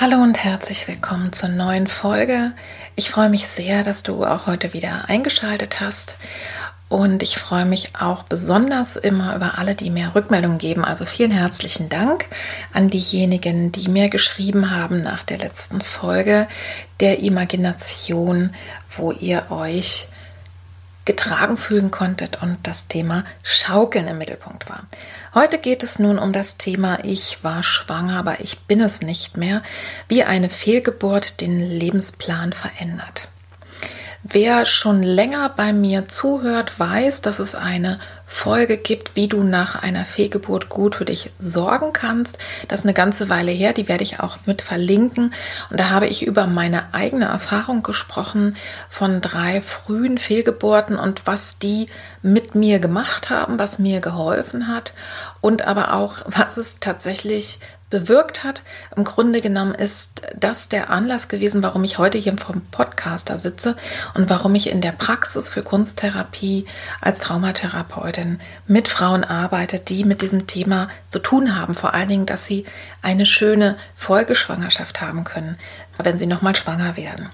Hallo und herzlich willkommen zur neuen Folge. Ich freue mich sehr, dass du auch heute wieder eingeschaltet hast und ich freue mich auch besonders immer über alle, die mir Rückmeldungen geben. Also vielen herzlichen Dank an diejenigen, die mir geschrieben haben nach der letzten Folge der Imagination, wo ihr euch getragen fühlen konntet und das Thema Schaukeln im Mittelpunkt war. Heute geht es nun um das Thema Ich war schwanger, aber ich bin es nicht mehr, wie eine Fehlgeburt den Lebensplan verändert. Wer schon länger bei mir zuhört, weiß, dass es eine Folge gibt, wie du nach einer Fehlgeburt gut für dich sorgen kannst. Das ist eine ganze Weile her, die werde ich auch mit verlinken. Und da habe ich über meine eigene Erfahrung gesprochen von drei frühen Fehlgeburten und was die mit mir gemacht haben, was mir geholfen hat und aber auch, was es tatsächlich bewirkt hat. Im Grunde genommen ist das der Anlass gewesen, warum ich heute hier vom Podcaster sitze und warum ich in der Praxis für Kunsttherapie als Traumatherapeutin mit Frauen arbeite, die mit diesem Thema zu tun haben. Vor allen Dingen, dass sie eine schöne Folgeschwangerschaft haben können, wenn sie nochmal schwanger werden.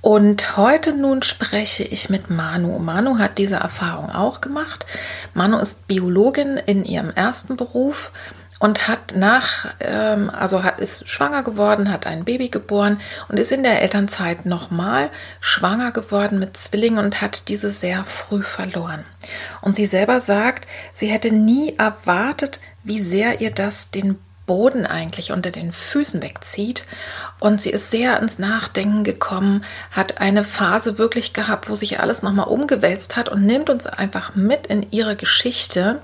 Und heute nun spreche ich mit Manu. Manu hat diese Erfahrung auch gemacht. Manu ist Biologin in ihrem ersten Beruf und hat nach, ähm, also hat, ist schwanger geworden, hat ein Baby geboren und ist in der Elternzeit nochmal schwanger geworden mit Zwillingen und hat diese sehr früh verloren. Und sie selber sagt, sie hätte nie erwartet, wie sehr ihr das den Boden eigentlich unter den Füßen wegzieht. Und sie ist sehr ins Nachdenken gekommen, hat eine Phase wirklich gehabt, wo sich alles nochmal umgewälzt hat und nimmt uns einfach mit in ihre Geschichte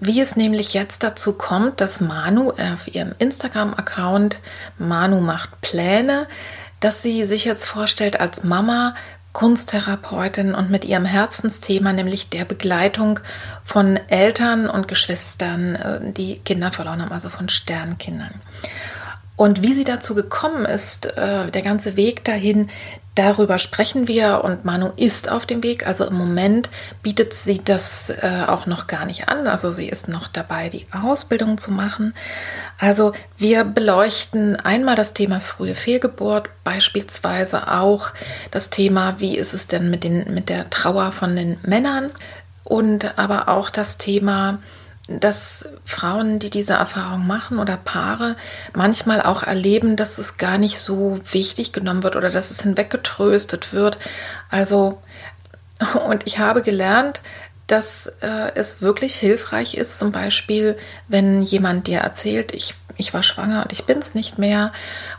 wie es nämlich jetzt dazu kommt, dass Manu auf ihrem Instagram-Account Manu macht Pläne, dass sie sich jetzt vorstellt als Mama, Kunsttherapeutin und mit ihrem Herzensthema, nämlich der Begleitung von Eltern und Geschwistern, äh, die Kinder verloren haben, also von Sternkindern. Und wie sie dazu gekommen ist, äh, der ganze Weg dahin, darüber sprechen wir und Manu ist auf dem Weg. Also im Moment bietet sie das äh, auch noch gar nicht an. Also sie ist noch dabei, die Ausbildung zu machen. Also wir beleuchten einmal das Thema frühe Fehlgeburt, beispielsweise auch das Thema, wie ist es denn mit, den, mit der Trauer von den Männern und aber auch das Thema, dass Frauen, die diese Erfahrung machen oder Paare, manchmal auch erleben, dass es gar nicht so wichtig genommen wird oder dass es hinweggetröstet wird. Also, und ich habe gelernt, dass äh, es wirklich hilfreich ist, zum Beispiel, wenn jemand dir erzählt, ich, ich war schwanger und ich bin es nicht mehr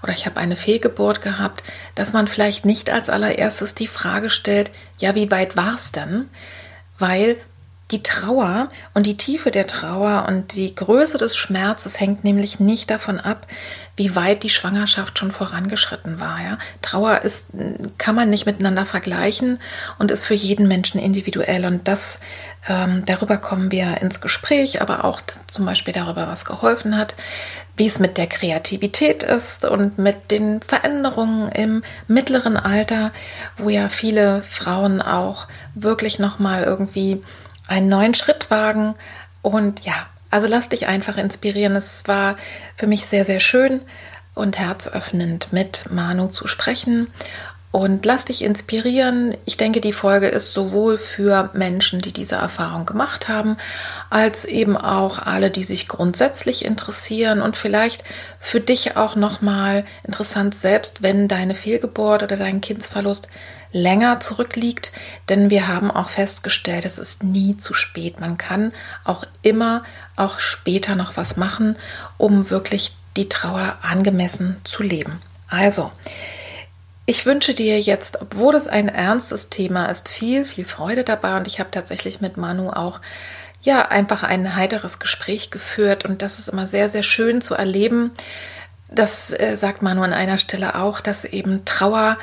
oder ich habe eine Fehlgeburt gehabt, dass man vielleicht nicht als allererstes die Frage stellt, ja, wie weit war es denn? Weil die Trauer und die Tiefe der Trauer und die Größe des Schmerzes hängt nämlich nicht davon ab, wie weit die Schwangerschaft schon vorangeschritten war. Ja? Trauer ist, kann man nicht miteinander vergleichen und ist für jeden Menschen individuell. Und das, ähm, darüber kommen wir ins Gespräch, aber auch zum Beispiel darüber, was geholfen hat, wie es mit der Kreativität ist und mit den Veränderungen im mittleren Alter, wo ja viele Frauen auch wirklich nochmal irgendwie einen neuen Schritt wagen. Und ja, also lass dich einfach inspirieren. Es war für mich sehr, sehr schön und herzöffnend mit Manu zu sprechen. und lass dich inspirieren. Ich denke, die Folge ist sowohl für Menschen, die diese Erfahrung gemacht haben, als eben auch alle, die sich grundsätzlich interessieren und vielleicht für dich auch nochmal interessant, selbst wenn deine Fehlgeburt oder dein Kindsverlust länger zurückliegt. Denn wir haben auch festgestellt, es ist nie zu spät. Man kann auch immer, auch später noch was machen, um wirklich die Trauer angemessen zu leben. Also, ich wünsche dir jetzt, obwohl es ein ernstes Thema ist, viel, viel Freude dabei und ich habe tatsächlich mit Manu auch ja einfach ein heiteres Gespräch geführt und das ist immer sehr, sehr schön zu erleben. Das äh, sagt Manu an einer Stelle auch, dass eben Trauer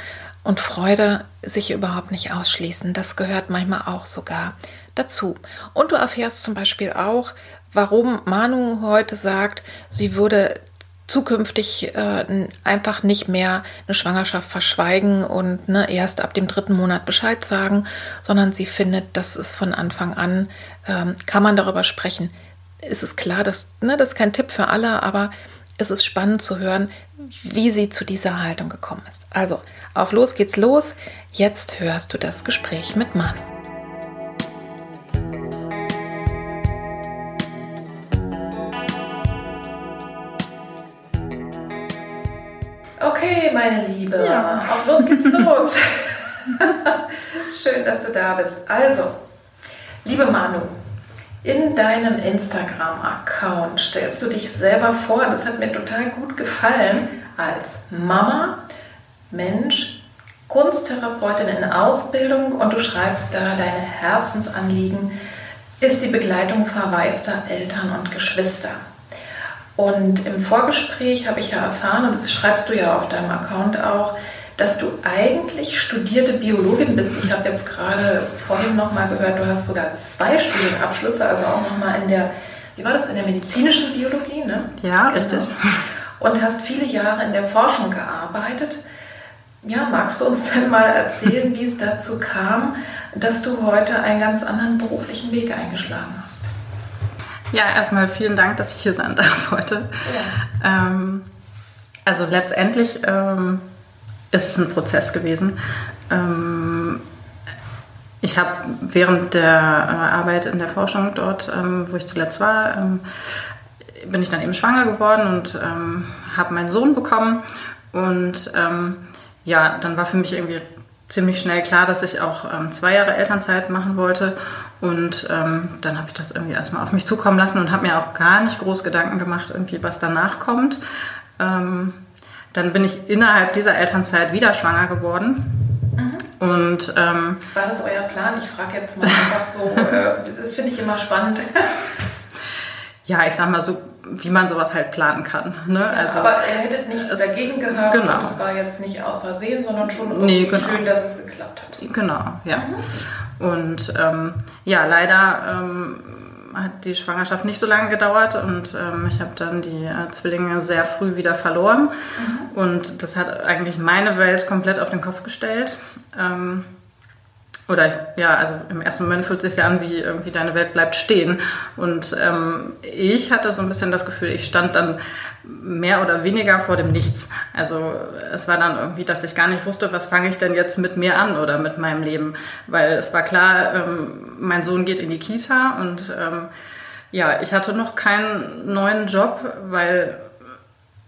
und Freude sich überhaupt nicht ausschließen. Das gehört manchmal auch sogar dazu. Und du erfährst zum Beispiel auch, warum Manu heute sagt, sie würde zukünftig äh, einfach nicht mehr eine Schwangerschaft verschweigen und ne, erst ab dem dritten Monat Bescheid sagen, sondern sie findet, das ist von Anfang an, ähm, kann man darüber sprechen. Es ist klar, dass, ne, das ist kein Tipp für alle, aber es ist spannend zu hören, wie sie zu dieser Haltung gekommen ist. Also, auf los geht's los. Jetzt hörst du das Gespräch mit Manu. Okay, meine Liebe, ja. auf los geht's los. Schön, dass du da bist. Also, liebe Manu, in deinem Instagram-Account stellst du dich selber vor, das hat mir total gut gefallen, als Mama, Mensch, Kunsttherapeutin in Ausbildung und du schreibst da, deine Herzensanliegen ist die Begleitung verwaister Eltern und Geschwister. Und im Vorgespräch habe ich ja erfahren, und das schreibst du ja auf deinem Account auch, dass du eigentlich studierte Biologin bist. Ich habe jetzt gerade vorhin nochmal gehört, du hast sogar zwei Studienabschlüsse, also auch nochmal in der, wie war das, in der medizinischen Biologie, ne? Ja, genau. richtig. Und hast viele Jahre in der Forschung gearbeitet. Ja, magst du uns denn mal erzählen, wie es dazu kam, dass du heute einen ganz anderen beruflichen Weg eingeschlagen hast? Ja, erstmal vielen Dank, dass ich hier sein darf heute. Ja. Ähm, also letztendlich ähm, ist es ein Prozess gewesen. Ähm, ich habe während der äh, Arbeit in der Forschung dort, ähm, wo ich zuletzt war, ähm, bin ich dann eben schwanger geworden und ähm, habe meinen Sohn bekommen. Und ja, dann war für mich irgendwie ziemlich schnell klar, dass ich auch zwei Jahre Elternzeit machen wollte und ähm, dann habe ich das irgendwie erstmal auf mich zukommen lassen und habe mir auch gar nicht groß Gedanken gemacht, irgendwie was danach kommt. Ähm, dann bin ich innerhalb dieser Elternzeit wieder schwanger geworden. Mhm. Und, ähm, War das euer Plan? Ich frage jetzt mal einfach so, äh, das finde ich immer spannend. ja, ich sag mal so, wie man sowas halt planen kann. Ne? Ja, also, aber ihr hättet nichts es, dagegen gehabt genau. und es war jetzt nicht aus Versehen, sondern schon nee, genau. schön, dass es geklappt hat. Genau, ja. Mhm. Und ähm, ja, leider ähm, hat die Schwangerschaft nicht so lange gedauert und ähm, ich habe dann die äh, Zwillinge sehr früh wieder verloren. Mhm. Und das hat eigentlich meine Welt komplett auf den Kopf gestellt. Ähm, oder ja, also im ersten Moment fühlt es sich ja an, wie irgendwie deine Welt bleibt stehen. Und ähm, ich hatte so ein bisschen das Gefühl, ich stand dann mehr oder weniger vor dem Nichts. Also es war dann irgendwie, dass ich gar nicht wusste, was fange ich denn jetzt mit mir an oder mit meinem Leben. Weil es war klar, ähm, mein Sohn geht in die Kita und ähm, ja, ich hatte noch keinen neuen Job, weil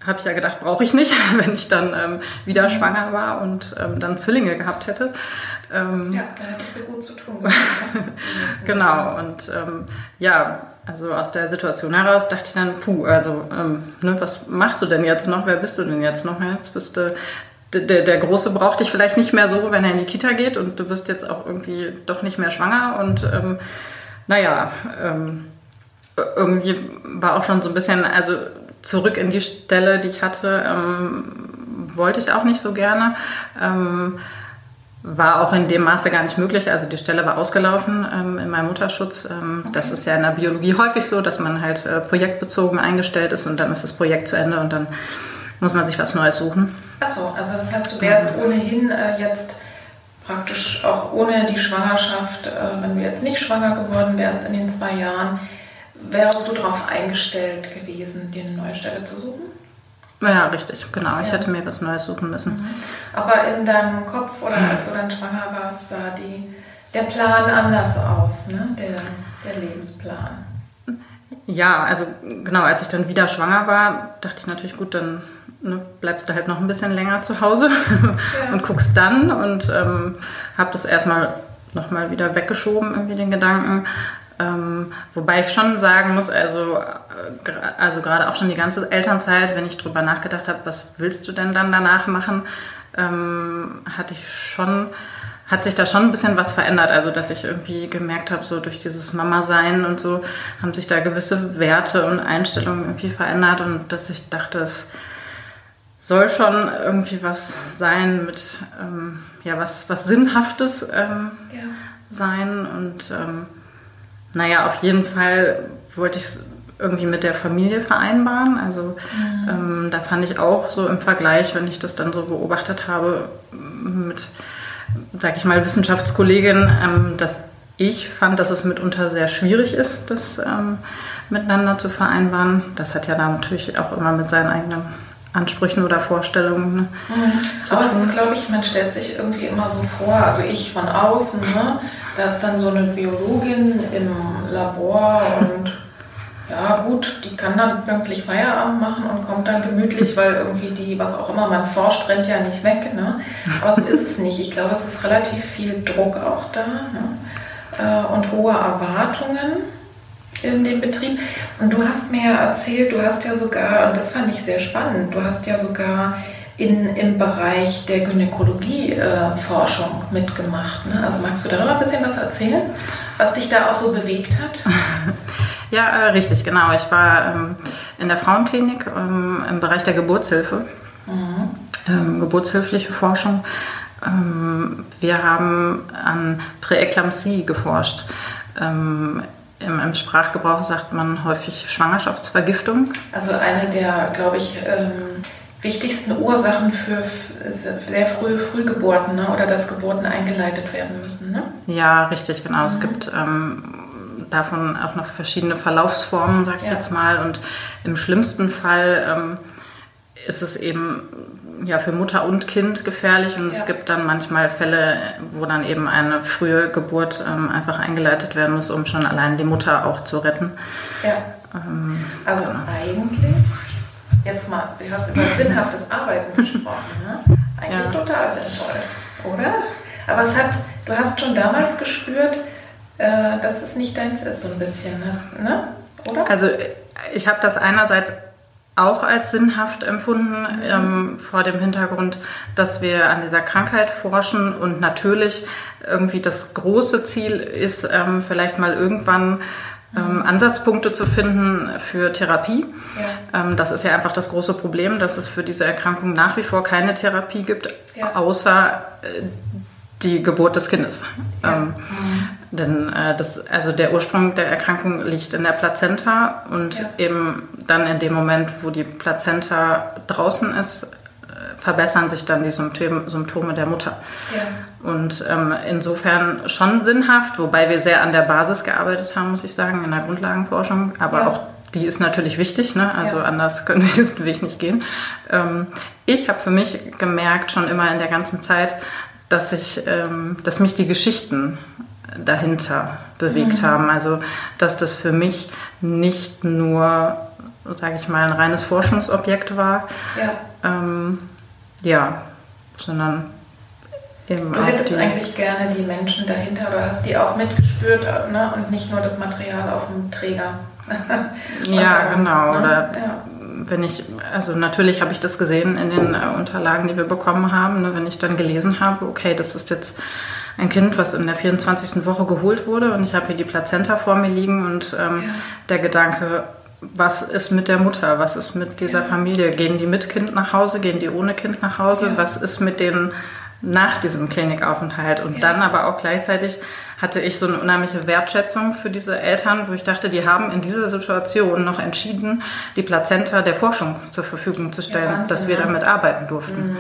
habe ich ja gedacht, brauche ich nicht, wenn ich dann ähm, wieder schwanger war und ähm, dann Zwillinge gehabt hätte. Ähm, ja, da hättest du gut zu tun. genau, und ähm, ja, also aus der Situation heraus dachte ich dann, puh, also ähm, ne, was machst du denn jetzt noch? Wer bist du denn jetzt noch? Jetzt bist du, der, der Große braucht dich vielleicht nicht mehr so, wenn er in die Kita geht und du bist jetzt auch irgendwie doch nicht mehr schwanger und ähm, naja, irgendwie war auch schon so ein bisschen, also zurück in die Stelle, die ich hatte, ähm, wollte ich auch nicht so gerne. Ähm, war auch in dem Maße gar nicht möglich. Also die Stelle war ausgelaufen ähm, in meinem Mutterschutz. Ähm, okay. Das ist ja in der Biologie häufig so, dass man halt äh, projektbezogen eingestellt ist und dann ist das Projekt zu Ende und dann muss man sich was Neues suchen. Achso, also das heißt, du wärst ohnehin äh, jetzt praktisch auch ohne die Schwangerschaft, äh, wenn du jetzt nicht schwanger geworden wärst in den zwei Jahren, wärst du darauf eingestellt gewesen, dir eine neue Stelle zu suchen? Ja, richtig, genau. Ich hätte mir was Neues suchen müssen. Mhm. Aber in deinem Kopf oder als du dann schwanger warst, sah die, der Plan anders aus, ne? der, der Lebensplan. Ja, also genau, als ich dann wieder schwanger war, dachte ich natürlich, gut, dann ne, bleibst du halt noch ein bisschen länger zu Hause ja. und guckst dann und ähm, habe das erstmal nochmal wieder weggeschoben, irgendwie den Gedanken. Ähm, wobei ich schon sagen muss, also, äh, also gerade auch schon die ganze Elternzeit, wenn ich drüber nachgedacht habe, was willst du denn dann danach machen, ähm, hatte ich schon, hat sich da schon ein bisschen was verändert. Also dass ich irgendwie gemerkt habe, so durch dieses Mama-Sein und so haben sich da gewisse Werte und Einstellungen irgendwie verändert und dass ich dachte, es soll schon irgendwie was sein mit, ähm, ja, was, was Sinnhaftes ähm, ja. sein und ähm, naja, auf jeden Fall wollte ich es irgendwie mit der Familie vereinbaren. Also mhm. ähm, da fand ich auch so im Vergleich, wenn ich das dann so beobachtet habe mit, sag ich mal, Wissenschaftskolleginnen, ähm, dass ich fand, dass es mitunter sehr schwierig ist, das ähm, miteinander zu vereinbaren. Das hat ja da natürlich auch immer mit seinen eigenen Ansprüchen oder Vorstellungen. Ne, mhm. Aber es ist, glaube ich, man stellt sich irgendwie immer so vor, also ich von außen, ne, da ist dann so eine Biologin im Labor und ja gut, die kann dann pünktlich Feierabend machen und kommt dann gemütlich, weil irgendwie die, was auch immer man forscht, rennt ja nicht weg. Ne? Aber so ist es nicht. Ich glaube, es ist relativ viel Druck auch da ne? Äh, und hohe Erwartungen in dem Betrieb. Und du hast mir erzählt, du hast ja sogar, und das fand ich sehr spannend, du hast ja sogar in, im Bereich der Gynäkologie-Forschung äh, mitgemacht. Ne? Also magst du darüber ein bisschen was erzählen, was dich da auch so bewegt hat? Ja, äh, richtig, genau. Ich war ähm, in der Frauenklinik ähm, im Bereich der Geburtshilfe, mhm. ähm, geburtshilfliche Forschung. Ähm, wir haben an Präeklampsie geforscht. Im, Im, Sprachgebrauch sagt man häufig Schwangerschaftsvergiftung. Also eine der, glaube ich, ähm, wichtigsten Ursachen für sehr frühe Frühgeburten ne? oder dass Geburten eingeleitet werden müssen. Ne? Ja, richtig, genau. Mhm. Es gibt ähm, davon auch noch verschiedene Verlaufsformen, sag ich ja. jetzt mal. Und im schlimmsten Fall ähm, ist es eben ja, für Mutter und Kind gefährlich und ja. es gibt dann manchmal Fälle, wo dann eben eine frühe Geburt ähm, einfach eingeleitet werden muss, um schon allein die Mutter auch zu retten. Ja. Ähm, also genau. eigentlich jetzt mal, du hast über sinnhaftes Arbeiten gesprochen, ne? Eigentlich ja. total sinnvoll, oder? Aber es hat, du hast schon damals gespürt, äh, dass es nicht deins ist, so ein bisschen, ne? oder? Also ich habe das einerseits auch als sinnhaft empfunden, mhm. ähm, vor dem Hintergrund, dass wir an dieser Krankheit forschen und natürlich irgendwie das große Ziel ist, ähm, vielleicht mal irgendwann ähm, Ansatzpunkte zu finden für Therapie. Ja. Ähm, das ist ja einfach das große Problem, dass es für diese Erkrankung nach wie vor keine Therapie gibt, ja. außer äh, die Geburt des Kindes. Ja. Ähm, mhm. Denn äh, das, also der Ursprung der Erkrankung liegt in der Plazenta und eben dann in dem Moment, wo die Plazenta draußen ist, verbessern sich dann die Symptome, Symptome der Mutter. Ja. Und ähm, insofern schon sinnhaft, wobei wir sehr an der Basis gearbeitet haben, muss ich sagen, in der Grundlagenforschung. Aber ja. auch die ist natürlich wichtig, ne? also ja. anders können wir diesen Weg nicht gehen. Ähm, ich habe für mich gemerkt, schon immer in der ganzen Zeit, dass, ich, ähm, dass mich die Geschichten dahinter bewegt mhm. haben. Also dass das für mich nicht nur, sage ich mal, ein reines Forschungsobjekt war, ja. ähm, ja, sondern eben. Du hättest eigentlich gerne die Menschen dahinter oder hast die auch mitgespürt ne? und nicht nur das Material auf dem Träger. ja, genau. Ne? Oder ja. wenn ich, also natürlich habe ich das gesehen in den äh, Unterlagen, die wir bekommen haben, ne? wenn ich dann gelesen habe, okay, das ist jetzt ein Kind, was in der 24. Woche geholt wurde und ich habe hier die Plazenta vor mir liegen und ähm, ja. der Gedanke, was ist mit der Mutter, was ist mit dieser ja. Familie? Gehen die mit Kind nach Hause, gehen die ohne Kind nach Hause? Ja. Was ist mit denen nach diesem Klinikaufenthalt? Und ja. dann aber auch gleichzeitig hatte ich so eine unheimliche Wertschätzung für diese Eltern, wo ich dachte, die haben in dieser Situation noch entschieden, die Plazenta der Forschung zur Verfügung zu stellen, Wahnsinn, dass wir damit arbeiten durften. Mhm.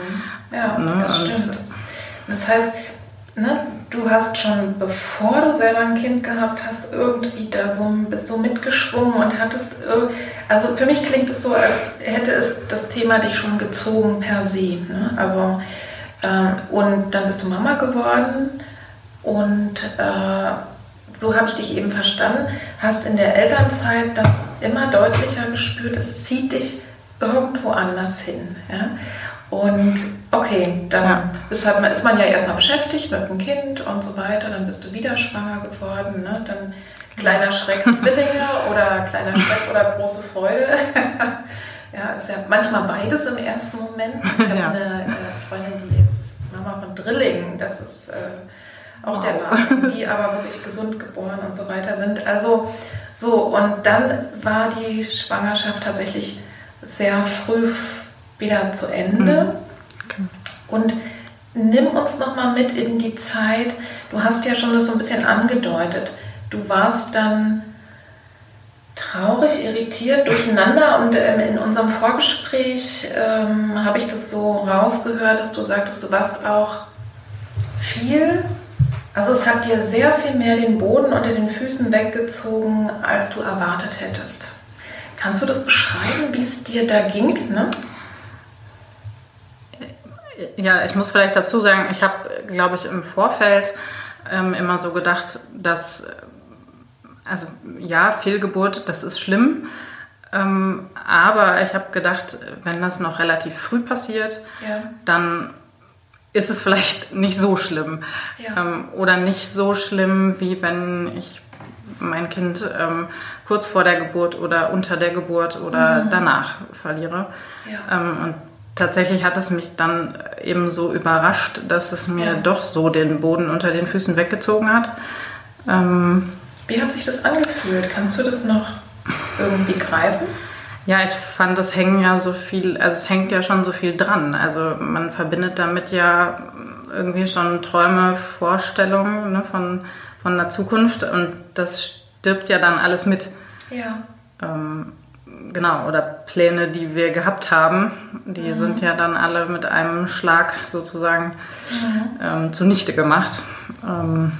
Ja, ne? das stimmt. Das heißt, ne, du hast schon, bevor du selber ein Kind gehabt hast, irgendwie da so, bist so mitgeschwungen und hattest, also für mich klingt es so, als hätte es das Thema dich schon gezogen per se. Ne? Also, ähm, und dann bist du Mama geworden und äh, so habe ich dich eben verstanden, hast in der Elternzeit dann immer deutlicher gespürt, es zieht dich irgendwo anders hin. Ja? Und okay, dann ja. ist, halt, ist man ja erstmal beschäftigt mit dem Kind und so weiter, dann bist du wieder schwanger geworden, ne? dann kleiner Schreck Zwillinge oder kleiner Schreck oder große Freude. ja, ist ja manchmal beides im ersten Moment. Ich habe ja. eine Freundin, die ist Mama von Drillingen, das ist äh, auch wow. der Wahnsinn, die aber wirklich gesund geboren und so weiter sind. Also so, und dann war die Schwangerschaft tatsächlich sehr früh wieder zu Ende. Mhm. Okay. Und nimm uns noch mal mit in die Zeit. Du hast ja schon das so ein bisschen angedeutet. Du warst dann traurig, irritiert, durcheinander und ähm, in unserem Vorgespräch ähm, habe ich das so rausgehört, dass du sagtest, du warst auch viel, also es hat dir sehr viel mehr den Boden unter den Füßen weggezogen, als du erwartet hättest. Kannst du das beschreiben, wie es dir da ging? Ne? Ja, ich muss vielleicht dazu sagen, ich habe, glaube ich, im Vorfeld ähm, immer so gedacht, dass, also ja, Fehlgeburt, das ist schlimm. Ähm, aber ich habe gedacht, wenn das noch relativ früh passiert, ja. dann ist es vielleicht nicht so schlimm. Ja. Ähm, oder nicht so schlimm, wie wenn ich mein Kind ähm, kurz vor der Geburt oder unter der Geburt oder mhm. danach verliere. Ja. Ähm, und tatsächlich hat es mich dann eben so überrascht, dass es mir ja. doch so den Boden unter den Füßen weggezogen hat. Ähm, Wie hat sich das angefühlt? Kannst du das noch irgendwie greifen? Ja, ich fand, es hängen ja so viel, also es hängt ja schon so viel dran. Also man verbindet damit ja irgendwie schon Träume, Vorstellungen ne, von, von der Zukunft und das stirbt ja dann alles mit. Ja. Ähm, genau, oder Pläne, die wir gehabt haben, die mhm. sind ja dann alle mit einem Schlag sozusagen mhm. ähm, zunichte gemacht. Ähm,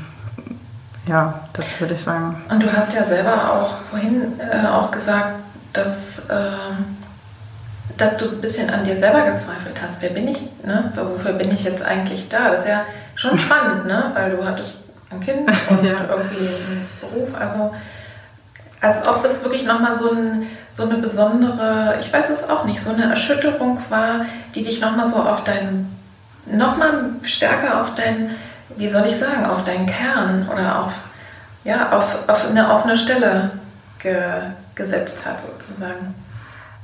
ja, das würde ich sagen. Und du hast ja selber auch vorhin äh, auch gesagt, dass, äh, dass du ein bisschen an dir selber gezweifelt hast. Wer bin ich? Ne? Wofür bin ich jetzt eigentlich da? Das ist ja schon spannend, ne? weil du hattest ein Kind und ja. irgendwie einen Beruf. Also als ob es wirklich nochmal so, ein, so eine besondere, ich weiß es auch nicht, so eine Erschütterung war, die dich nochmal so auf deinen, nochmal stärker auf deinen, wie soll ich sagen, auf deinen Kern oder auf, ja, auf, auf eine offene Stelle ge, gesetzt hat, sozusagen.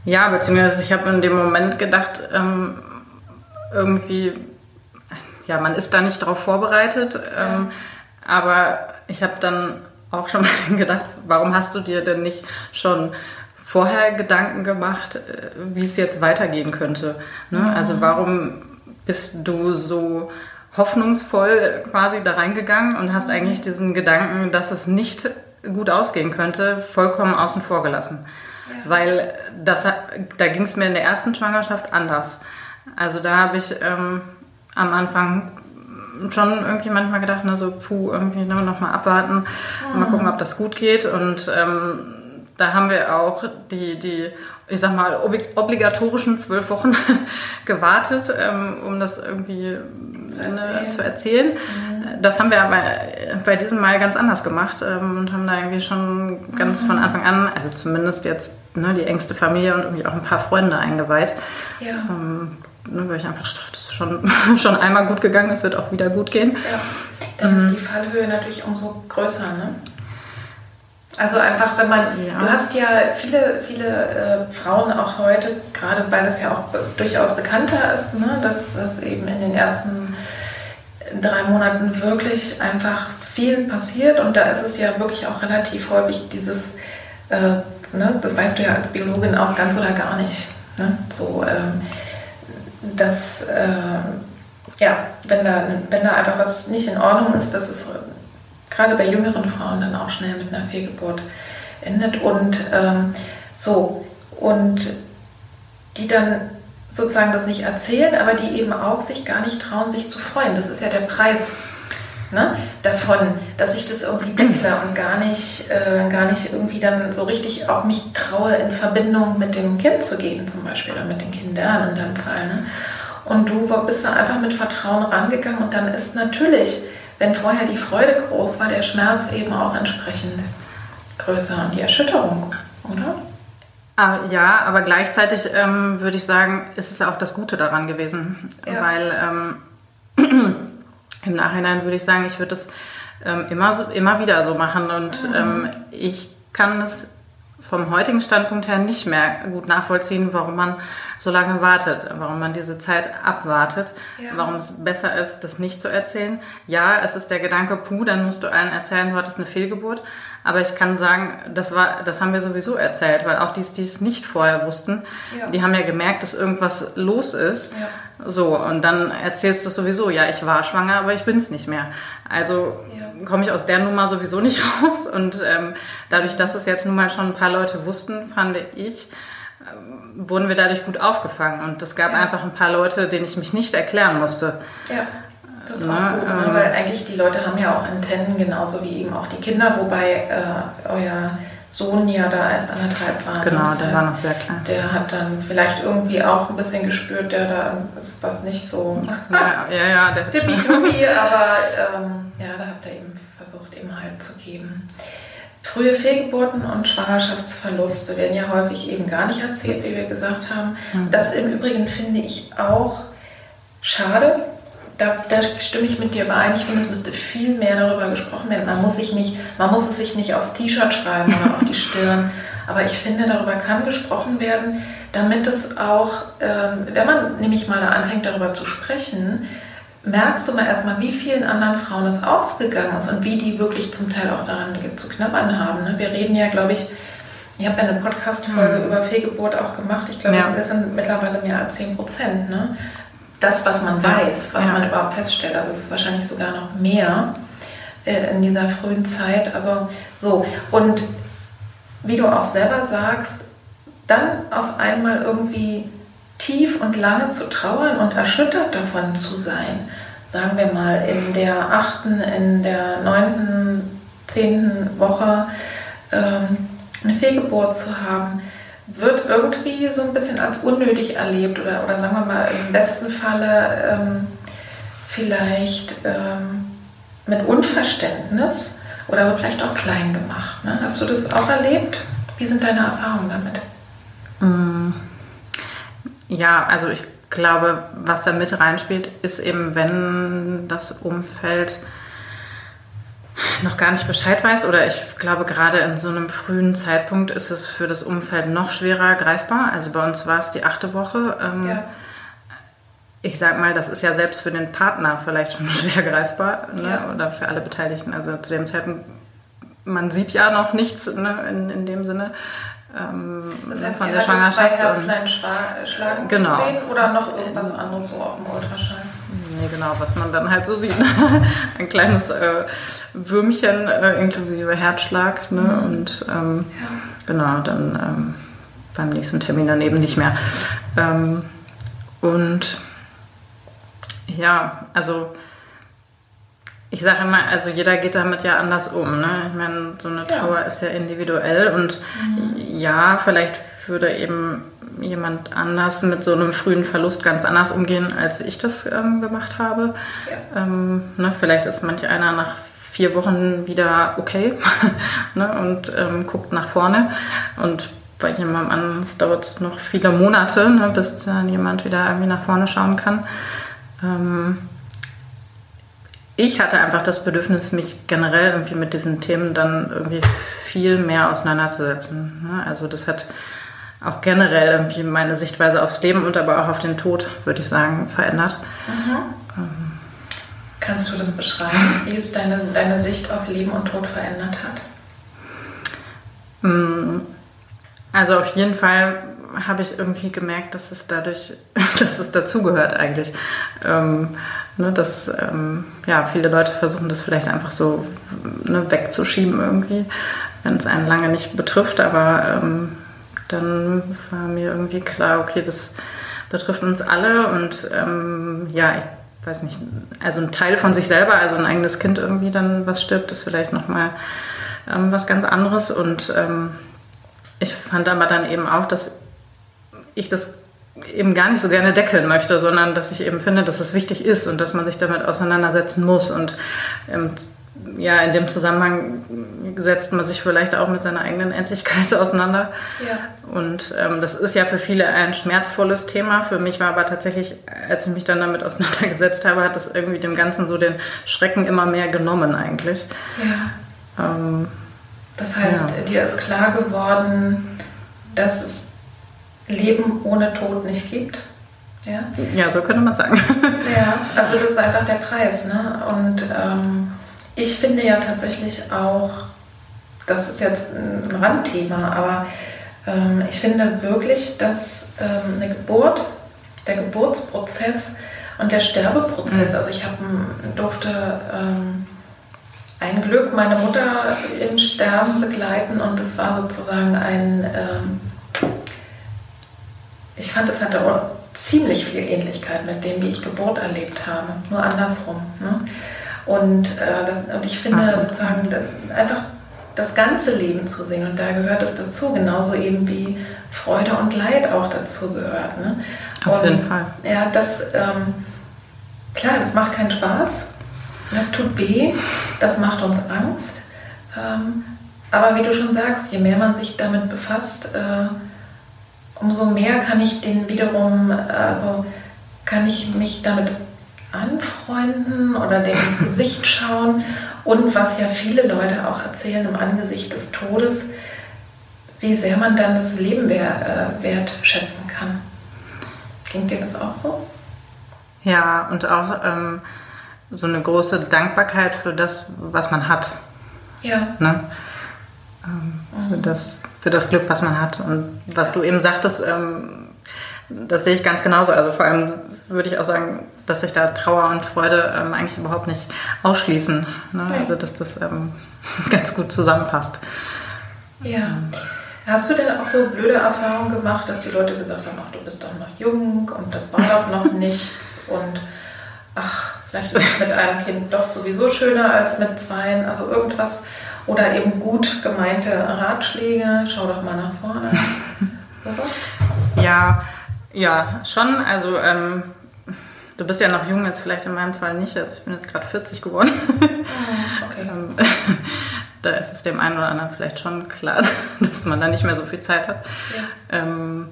Ja, beziehungsweise ich habe in dem Moment gedacht, ähm, irgendwie, ja, man ist da nicht darauf vorbereitet, ähm, aber ich habe dann auch schon mal gedacht, warum hast du dir denn nicht schon vorher Gedanken gemacht, äh, wie es jetzt weitergehen könnte? Ne? Mhm. Also warum bist du so hoffnungsvoll quasi da reingegangen und hast eigentlich diesen Gedanken, dass es nicht gut ausgehen könnte, vollkommen außen vor gelassen? Ja. Weil das, da ging es mir in der ersten Schwangerschaft anders. Also da habe ich ähm, am Anfang schon irgendwie manchmal gedacht, ne, so, puh, irgendwie ne, noch mal abwarten, mhm. mal gucken, ob das gut geht. Und ähm, da haben wir auch die, die ich sag mal, obligatorischen zwölf Wochen gewartet, ähm, um das irgendwie zu erzählen. zu erzählen. Mhm. Das haben wir aber bei diesem Mal ganz anders gemacht ähm, und haben da irgendwie schon ganz mhm. von Anfang an, also zumindest jetzt ne, die engste Familie und irgendwie auch ein paar Freunde eingeweiht. Ja. Ähm, ne, weil ich einfach dachte, das ist schon, schon einmal gut gegangen, es wird auch wieder gut gehen. Ja, dann mhm. ist die Fallhöhe natürlich umso größer, ne? Also einfach, wenn man, ja. du hast ja viele, viele äh, Frauen auch heute, gerade weil es ja auch durchaus bekannter ist, ne, dass es eben in den ersten drei Monaten wirklich einfach viel passiert und da ist es ja wirklich auch relativ häufig dieses, äh, ne, das weißt du ja als Biologin auch ganz oder gar nicht, ne, so ähm, dass äh, ja, wenn da, wenn da einfach was nicht in Ordnung ist, dass es gerade bei jüngeren Frauen dann auch schnell mit einer Fehlgeburt endet. Und ähm, so, und die dann sozusagen das nicht erzählen, aber die eben auch sich gar nicht trauen, sich zu freuen. Das ist ja der Preis. Ne? davon, dass ich das irgendwie deckle und gar nicht, äh, gar nicht irgendwie dann so richtig auch mich traue, in Verbindung mit dem Kind zu gehen, zum Beispiel, oder mit den Kindern in deinem Fall. Ne? Und du bist da einfach mit Vertrauen rangegangen und dann ist natürlich, wenn vorher die Freude groß war, der Schmerz eben auch entsprechend größer und die Erschütterung, oder? Ah, ja, aber gleichzeitig ähm, würde ich sagen, ist es auch das Gute daran gewesen, ja. weil ähm, im Nachhinein würde ich sagen, ich würde es ähm, immer, so, immer wieder so machen und mhm. Ähm, ich kann es vom heutigen Standpunkt her nicht mehr gut nachvollziehen, warum man so lange wartet, warum man diese Zeit abwartet, ja. warum es besser ist, das nicht zu erzählen. Ja, es ist der Gedanke, puh, dann musst du allen erzählen, du hattest eine Fehlgeburt. Aber ich kann sagen, das, war, das haben wir sowieso erzählt, weil auch die, die es nicht vorher wussten, ja. die haben ja gemerkt, dass irgendwas los ist. Ja. So, und dann erzählst du sowieso, ja, ich war schwanger, aber ich bin es nicht mehr. Also ja. komme ich aus der Nummer sowieso nicht raus. Und ähm, dadurch, dass es jetzt nun mal schon ein paar Leute wussten, fand ich, ähm, wurden wir dadurch gut aufgefangen. Und es gab einfach ein paar Leute, denen ich mich nicht erklären musste. Ja. Das ist auch ne, gut, ne? weil eigentlich die Leute haben ja auch Antennen, genauso wie eben auch die Kinder, wobei äh, euer Sohn ja da erst anderthalb war. Ne? Genau, der heißt, war noch sehr klein. Der hat dann vielleicht irgendwie auch ein bisschen gespürt, der da ist was nicht so. Ja, ja, ja der Tippi-Tuppi, aber ähm, ja, da habt ihr eben versucht, ihm Halt zu geben. Frühe Fehlgeburten und Schwangerschaftsverluste werden ja häufig eben gar nicht erzählt, wie wir gesagt haben. Mhm. Das im Übrigen finde ich auch schade, da, da, stimme ich mit dir überein. Ich finde, es müsste viel mehr darüber gesprochen werden. Man muss, sich nicht, man muss es sich nicht aufs T-Shirt schreiben oder auf die Stirn. Aber ich finde, darüber kann gesprochen werden, damit es auch, ähm, wenn man nämlich mal anfängt, darüber zu sprechen, merkst du mal erstmal, wie vielen anderen Frauen es ausgegangen ist und wie die wirklich zum Teil auch daran zu knabbern haben. Ne? Wir reden ja, glaube ich, ich habe eine Podcast-Folge mhm. über Fehlgeburt auch gemacht. Ich glaube, ja. das sind mittlerweile mehr als 10 Prozent. Ne? Das, was man weiß, was ja. man überhaupt feststellt. Also es ist wahrscheinlich sogar noch mehr äh, in dieser frühen Zeit. Also so. Und wie du auch selber sagst, dann auf einmal irgendwie tief und lange zu trauern und erschüttert davon zu sein, sagen wir mal in der achten, in der neunten, zehnten Woche ähm, eine Fehlgeburt zu haben, wird irgendwie so ein bisschen als unnötig erlebt oder, oder sagen wir mal im besten Falle ähm, vielleicht ähm, mit Unverständnis oder vielleicht auch klein gemacht. Ne? Hast du das auch erlebt? Wie sind deine Erfahrungen damit? Mm. Ja, also ich glaube, was da mit reinspielt, ist eben, wenn das Umfeld noch gar nicht Bescheid weiß oder ich glaube gerade in so einem frühen Zeitpunkt ist es für das Umfeld noch schwerer greifbar. Also bei uns war es die achte Woche. Ähm, ja. Ich sag mal, das ist ja selbst für den Partner vielleicht schon schwer greifbar ne? ja. oder für alle Beteiligten. Also zu dem Zeitpunkt, man sieht ja noch nichts ne? in, in dem Sinne. Ähm, das heißt, von der Schwangerschaft. Zwei Herzlein schlagen genau. gesehen oder noch irgendwas anderes so auf dem Ultraschall? Nee, genau, was man dann halt so sieht. Ein kleines äh, Würmchen äh, inklusive Herzschlag. Ne? Mhm. Und ähm, ja. genau, dann ähm, beim nächsten Termin dann eben nicht mehr. Ähm, und ja, also ich sage immer, also jeder geht damit ja anders um. Ne? Ich meine, so eine Trauer ja. ist ja individuell und mhm. ja, vielleicht würde eben jemand anders mit so einem frühen Verlust ganz anders umgehen, als ich das ähm, gemacht habe. Ja. Ähm, ne, vielleicht ist manch einer nach vier Wochen wieder okay ne, und ähm, guckt nach vorne. Und bei jemandem anderen dauert es noch viele Monate, ne, bis dann jemand wieder irgendwie nach vorne schauen kann. Ähm, ich hatte einfach das Bedürfnis, mich generell irgendwie mit diesen Themen dann irgendwie viel mehr auseinanderzusetzen. Ne? Also das hat auch generell irgendwie meine Sichtweise aufs Leben und aber auch auf den Tod, würde ich sagen, verändert. Mhm. Ähm. Kannst du das beschreiben, wie es deine, deine Sicht auf Leben und Tod verändert hat? Mm, also auf jeden Fall habe ich irgendwie gemerkt, dass es dadurch, dass es dazugehört eigentlich. Ähm, ne, dass ähm, ja, viele Leute versuchen, das vielleicht einfach so ne, wegzuschieben irgendwie, wenn es einen lange nicht betrifft, aber ähm, dann war mir irgendwie klar, okay, das betrifft uns alle und ähm, ja, ich weiß nicht, also ein Teil von sich selber, also ein eigenes Kind irgendwie dann was stirbt, ist vielleicht nochmal ähm, was ganz anderes. Und ähm, ich fand aber dann eben auch, dass ich das eben gar nicht so gerne deckeln möchte, sondern dass ich eben finde, dass es wichtig ist und dass man sich damit auseinandersetzen muss. Und ähm, ja, in dem Zusammenhang setzt man sich vielleicht auch mit seiner eigenen Endlichkeit auseinander. Ja. Und ähm, das ist ja für viele ein schmerzvolles Thema. Für mich war aber tatsächlich, als ich mich dann damit auseinandergesetzt habe, hat das irgendwie dem Ganzen so den Schrecken immer mehr genommen eigentlich. Ja. Ähm, das heißt, ja. dir ist klar geworden, dass es Leben ohne Tod nicht gibt. Ja, ja so könnte man sagen. Ja, also das ist einfach der Preis. Ne? Und ähm, ich finde ja tatsächlich auch, das ist jetzt ein Randthema, aber ähm, ich finde wirklich, dass ähm, eine Geburt, der Geburtsprozess und der Sterbeprozess, mhm. also ich hab, durfte ähm, ein Glück meine Mutter im Sterben begleiten und es war sozusagen ein ähm, ich fand, es hatte ziemlich viel Ähnlichkeit mit dem, wie ich Geburt erlebt habe, nur andersrum. Ne? Und, äh, das, und ich finde Ach, sozusagen einfach das ganze Leben zu sehen und da gehört es dazu, genauso eben wie Freude und Leid auch dazu gehört. Ne? Auf und, jeden Fall. Ja, das, ähm, klar, das macht keinen Spaß, das tut weh, das macht uns Angst. Ähm, aber wie du schon sagst, je mehr man sich damit befasst, äh, umso mehr kann ich den wiederum, also kann ich mich damit anfreunden oder dem ins Gesicht schauen und was ja viele Leute auch erzählen im Angesicht des Todes, wie sehr man dann das Leben äh, wertschätzen kann. Klingt dir das auch so? Ja, und auch ähm, so eine große Dankbarkeit für das, was man hat. Ja. Ne? Ähm, für, das, für das Glück, was man hat. Und was du eben sagtest, ähm, das sehe ich ganz genauso. Also vor allem würde ich auch sagen, dass sich da Trauer und Freude ähm, eigentlich überhaupt nicht ausschließen. Ne? Also dass das ähm, ganz gut zusammenpasst. Ja. Hast du denn auch so blöde Erfahrungen gemacht, dass die Leute gesagt haben, ach, du bist doch noch jung und das war doch noch nichts und ach, vielleicht ist es mit einem Kind doch sowieso schöner als mit zweien, also irgendwas oder eben gut gemeinte Ratschläge, schau doch mal nach vorne. ja, ja, schon. Also ähm, du bist ja noch jung, jetzt vielleicht in meinem Fall nicht. Also ich bin jetzt gerade 40 geworden. Okay. Ähm, da ist es dem einen oder anderen vielleicht schon klar, dass man da nicht mehr so viel Zeit hat. Ja. Ähm,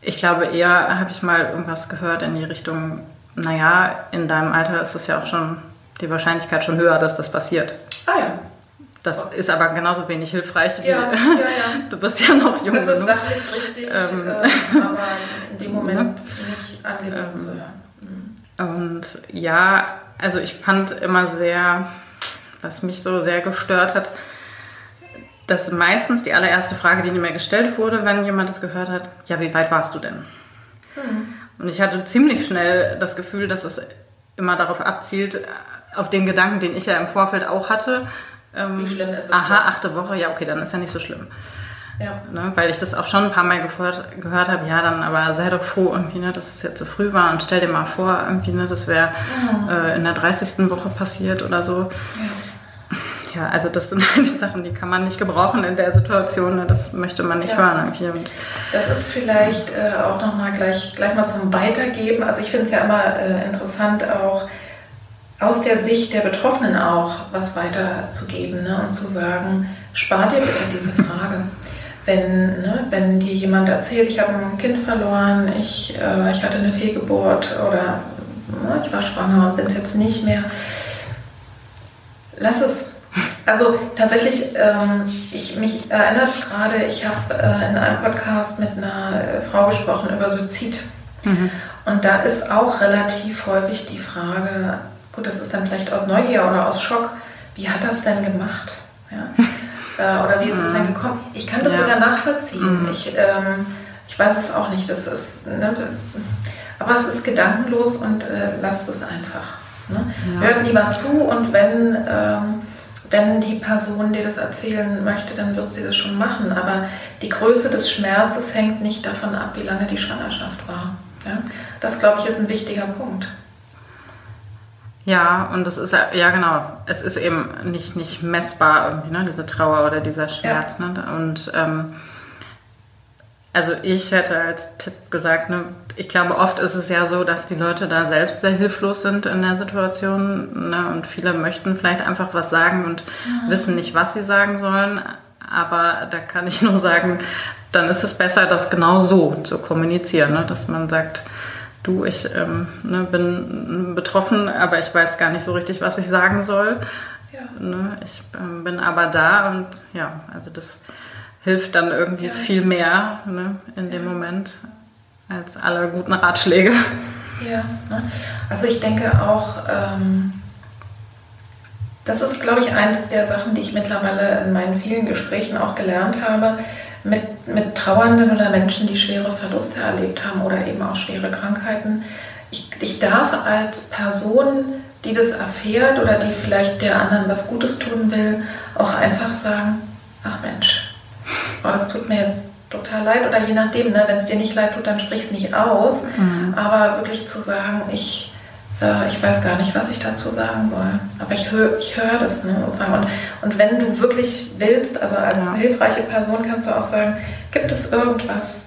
ich glaube eher, habe ich mal irgendwas gehört in die Richtung, naja, in deinem Alter ist es ja auch schon die Wahrscheinlichkeit schon höher, dass das passiert. Ah ja. Das ist aber genauso wenig hilfreich wie ja, ja, ja. du bist ja noch jung. Das ist sachlich richtig, ähm, äh, aber in dem Moment nicht angenehm ähm, zu hören. Mhm. Und ja, also ich fand immer sehr, was mich so sehr gestört hat, dass meistens die allererste Frage, die mir gestellt wurde, wenn jemand das gehört hat, ja, wie weit warst du denn? Mhm. Und ich hatte ziemlich schnell das Gefühl, dass es immer darauf abzielt, auf den Gedanken, den ich ja im Vorfeld auch hatte. Ähm, Wie schlimm ist es? Aha, achte Woche, ja, okay, dann ist ja nicht so schlimm. Ja. Ne, weil ich das auch schon ein paar Mal gehört, gehört habe, ja, dann aber sei doch froh, irgendwie, ne, dass es jetzt zu früh war und stell dir mal vor, irgendwie, ne, das wäre mhm. äh, in der 30. Woche passiert oder so. Ja. ja. also das sind halt die Sachen, die kann man nicht gebrauchen in der Situation, ne, das möchte man nicht ja. hören. Irgendwie. Und das ist vielleicht äh, auch nochmal gleich, gleich mal zum Weitergeben. Also ich finde es ja immer äh, interessant auch, aus der Sicht der Betroffenen auch was weiterzugeben ne? und zu sagen, spar dir bitte diese Frage. Wenn, ne, wenn dir jemand erzählt, ich habe ein Kind verloren, ich, äh, ich hatte eine Fehlgeburt oder ne, ich war schwanger und bin es jetzt nicht mehr, lass es. Also tatsächlich, ähm, ich, mich erinnert es gerade, ich habe äh, in einem Podcast mit einer äh, Frau gesprochen über Suizid. Mhm. Und da ist auch relativ häufig die Frage, Gut, das ist dann vielleicht aus Neugier oder aus Schock. Wie hat das denn gemacht? Ja. Äh, oder wie ist es denn mhm. gekommen? Ich kann das ja. sogar nachvollziehen. Mhm. Ich, ähm, ich weiß es auch nicht. Das ist, ne, aber es ist gedankenlos und äh, lasst es einfach. Ne? Ja. Hört lieber zu und wenn, ähm, wenn die Person dir das erzählen möchte, dann wird sie das schon machen. Aber die Größe des Schmerzes hängt nicht davon ab, wie lange die Schwangerschaft war. Ja? Das, glaube ich, ist ein wichtiger Punkt. Ja, und es ist ja, genau, es ist eben nicht, nicht messbar irgendwie, ne, diese Trauer oder dieser Schmerz. Ja. Ne? Und ähm, also ich hätte als Tipp gesagt, ne, ich glaube, oft ist es ja so, dass die Leute da selbst sehr hilflos sind in der Situation. Ne, und viele möchten vielleicht einfach was sagen und mhm. wissen nicht, was sie sagen sollen. Aber da kann ich nur sagen, dann ist es besser, das genau so zu kommunizieren, ne, dass man sagt, du, ich ähm, ne, bin betroffen, aber ich weiß gar nicht so richtig, was ich sagen soll. Ja. Ne, ich ähm, bin aber da und ja, also das hilft dann irgendwie ja. viel mehr ne, in dem Moment als alle guten Ratschläge. Ja, ne? also ich denke auch, ähm, das ist, glaube ich, eins der Sachen, die ich mittlerweile in meinen vielen Gesprächen auch gelernt habe, mit, mit Trauernden oder Menschen, die schwere Verluste erlebt haben oder eben auch schwere Krankheiten. Ich, ich darf als Person, die das erfährt oder die vielleicht der anderen was Gutes tun will, auch einfach sagen, ach Mensch, oh, das tut mir jetzt total leid oder je nachdem, ne, wenn es dir nicht leid tut, dann sprich es nicht aus. Mhm. Aber wirklich zu sagen, ich äh, ich weiß gar nicht, was ich dazu sagen soll. Aber ich höre ich hör das ne, sozusagen. Und, und wenn du wirklich willst, also als ja. hilfreiche Person kannst du auch sagen, gibt es irgendwas,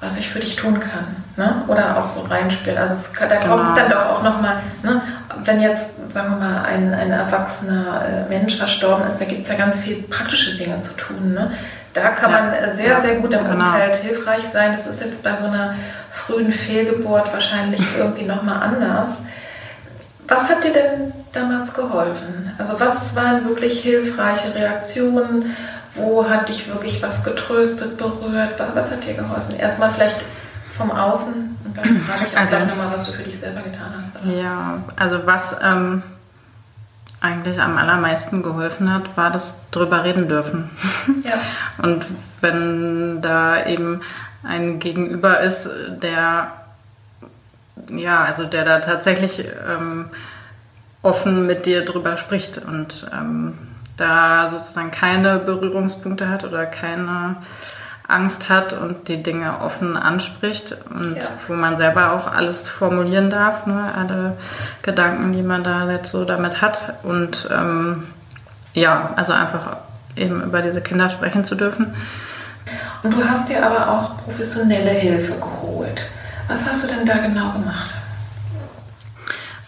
was ich für dich tun kann? Ne? Oder auch so reinspielen. Also es, da kommt es genau. dann doch auch nochmal, ne? wenn jetzt, sagen wir mal, ein, ein erwachsener äh, Mensch verstorben ist, da gibt es ja ganz viele praktische Dinge zu tun. Ne? Da kann ja. man äh, sehr, sehr gut im genau. Umfeld hilfreich sein. Das ist jetzt bei so einer frühen Fehlgeburt wahrscheinlich irgendwie nochmal anders. Was hat dir denn damals geholfen? Also was waren wirklich hilfreiche Reaktionen? Wo hat dich wirklich was getröstet, berührt? Was hat dir geholfen? Erstmal vielleicht vom Außen und dann frage ich auch also, nochmal, was du für dich selber getan hast. Oder? Ja, also was ähm, eigentlich am allermeisten geholfen hat, war das drüber reden dürfen. Ja. Und wenn da eben ein Gegenüber ist, der ja, also der da tatsächlich ähm, offen mit dir drüber spricht und ähm, da sozusagen keine Berührungspunkte hat oder keine Angst hat und die Dinge offen anspricht und ja. wo man selber auch alles formulieren darf, ne? alle Gedanken, die man da jetzt so damit hat und ähm, ja, also einfach eben über diese Kinder sprechen zu dürfen. Und du hast dir aber auch professionelle Hilfe geholt. Was hast du denn da genau gemacht?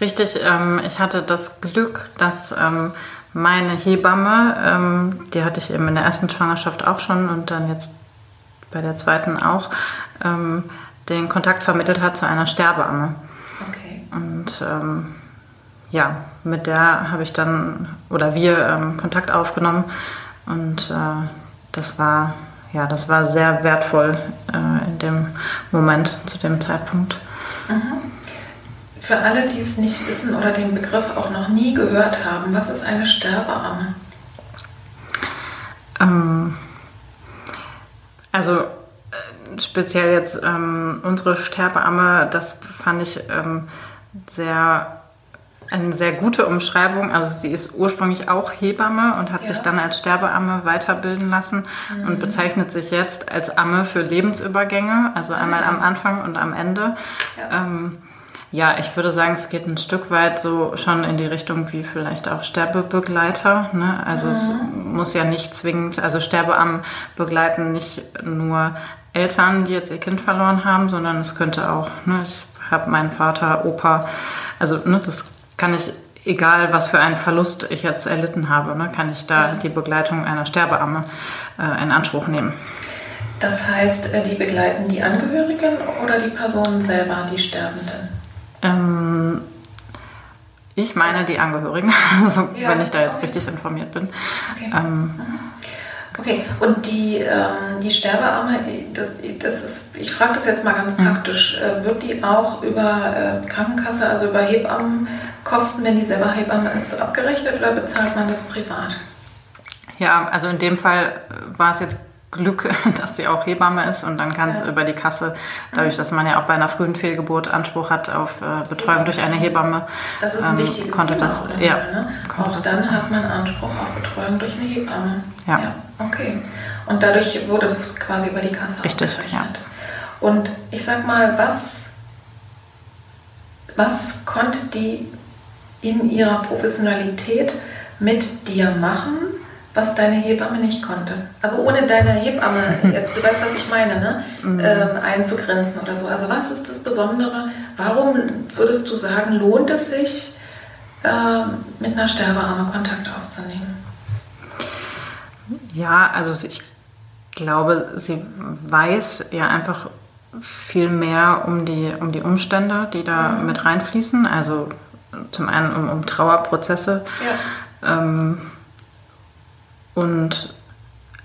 Richtig, ähm, ich hatte das Glück, dass ähm, meine Hebamme, ähm, die hatte ich eben in der ersten Schwangerschaft auch schon und dann jetzt bei der zweiten auch, ähm, den Kontakt vermittelt hat zu einer Sterbeamme. Okay. Und ähm, ja, mit der habe ich dann oder wir ähm, Kontakt aufgenommen und äh, das war ja, das war sehr wertvoll äh, in dem Moment, zu dem Zeitpunkt. Mhm. Für alle, die es nicht wissen oder den Begriff auch noch nie gehört haben, was ist eine Sterbeamme? Ähm, also äh, speziell jetzt ähm, unsere Sterbeamme, das fand ich ähm, sehr eine sehr gute Umschreibung. Also sie ist ursprünglich auch Hebamme und hat ja. sich dann als Sterbeamme weiterbilden lassen mhm. und bezeichnet sich jetzt als Amme für Lebensübergänge, also einmal am Anfang und am Ende. Ja. Ähm, ja, ich würde sagen, es geht ein Stück weit so schon in die Richtung wie vielleicht auch Sterbebegleiter. Ne? Also mhm. es muss ja nicht zwingend, also Sterbeammen begleiten nicht nur Eltern, die jetzt ihr Kind verloren haben, sondern es könnte auch, ne, ich habe meinen Vater, Opa, also ne, das kann ich, egal was für einen Verlust ich jetzt erlitten habe, ne, kann ich da ja. die Begleitung einer Sterbeamme äh, in Anspruch nehmen. Das heißt, äh, die begleiten die Angehörigen oder die Personen selber, die Sterbenden? Ähm, ich meine die Angehörigen, also ja. wenn ich da jetzt okay. richtig informiert bin. Okay. Ähm, Okay, und die, ähm, die Sterbearme, das, das ist, ich frage das jetzt mal ganz mhm. praktisch, äh, wird die auch über äh, Krankenkasse, also über Hebammenkosten, wenn die selber Hebamme ist, abgerechnet oder bezahlt man das privat? Ja, also in dem Fall war es jetzt Glück, dass sie auch Hebamme ist und dann kann es ja. über die Kasse, dadurch, dass man ja auch bei einer frühen Fehlgeburt Anspruch hat auf äh, Betreuung durch eine Hebamme. Das ist ein ähm, wichtiges konnte Thema. Das, auch, ja, ne? auch dann hat man Anspruch auf Betreuung durch eine Hebamme. Ja. ja. Okay. Und dadurch wurde das quasi über die Kasse Richtig, ja. Und ich sag mal, was, was konnte die in ihrer Professionalität mit dir machen, was deine Hebamme nicht konnte. Also ohne deine Hebamme, jetzt, du weißt, was ich meine, ne? Mhm. Ähm, einzugrenzen oder so. Also was ist das Besondere? Warum würdest du sagen, lohnt es sich, äh, mit einer Sterbearme Kontakt aufzunehmen? Ja, also ich glaube, sie weiß ja einfach viel mehr um die, um die Umstände, die da mhm. mit reinfließen. Also zum einen um, um Trauerprozesse. Ja. Ähm, und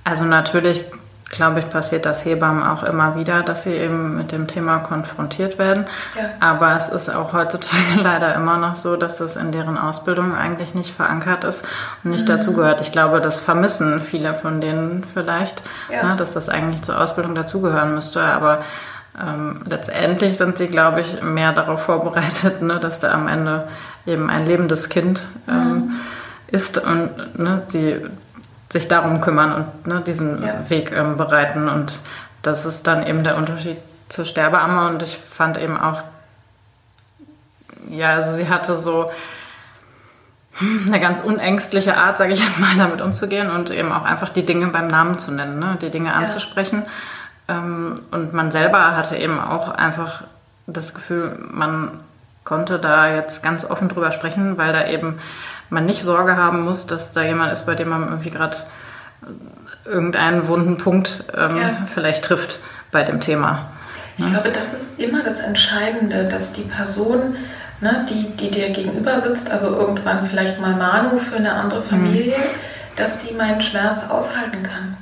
also natürlich, glaube ich, passiert das Hebammen auch immer wieder, dass sie eben mit dem Thema konfrontiert werden. Ja. Aber es ist auch heutzutage leider immer noch so, dass es in deren Ausbildung eigentlich nicht verankert ist und nicht mhm. dazugehört. Ich glaube, das vermissen viele von denen vielleicht, ja. ne, dass das eigentlich zur Ausbildung dazugehören müsste. Aber ähm, letztendlich sind sie, glaube ich, mehr darauf vorbereitet, ne, dass da am Ende eben ein lebendes Kind ähm, mhm. ist und ne, sie sich darum kümmern und ne, diesen ja. Weg ähm, bereiten. Und das ist dann eben der Unterschied zur Sterbeamme. Und ich fand eben auch, ja, also sie hatte so eine ganz unängstliche Art, sage ich jetzt mal, damit umzugehen und eben auch einfach die Dinge beim Namen zu nennen, ne, die Dinge anzusprechen. Ja. Ähm, und man selber hatte eben auch einfach das Gefühl, man konnte da jetzt ganz offen drüber sprechen, weil da eben man nicht Sorge haben muss, dass da jemand ist, bei dem man irgendwie gerade irgendeinen wunden Punkt ähm, ja. vielleicht trifft bei dem Thema. Ich ne? glaube, das ist immer das Entscheidende, dass die Person, ne, die, die dir gegenüber sitzt, also irgendwann vielleicht mal Manu für eine andere Familie, mhm. dass die meinen Schmerz aushalten kann.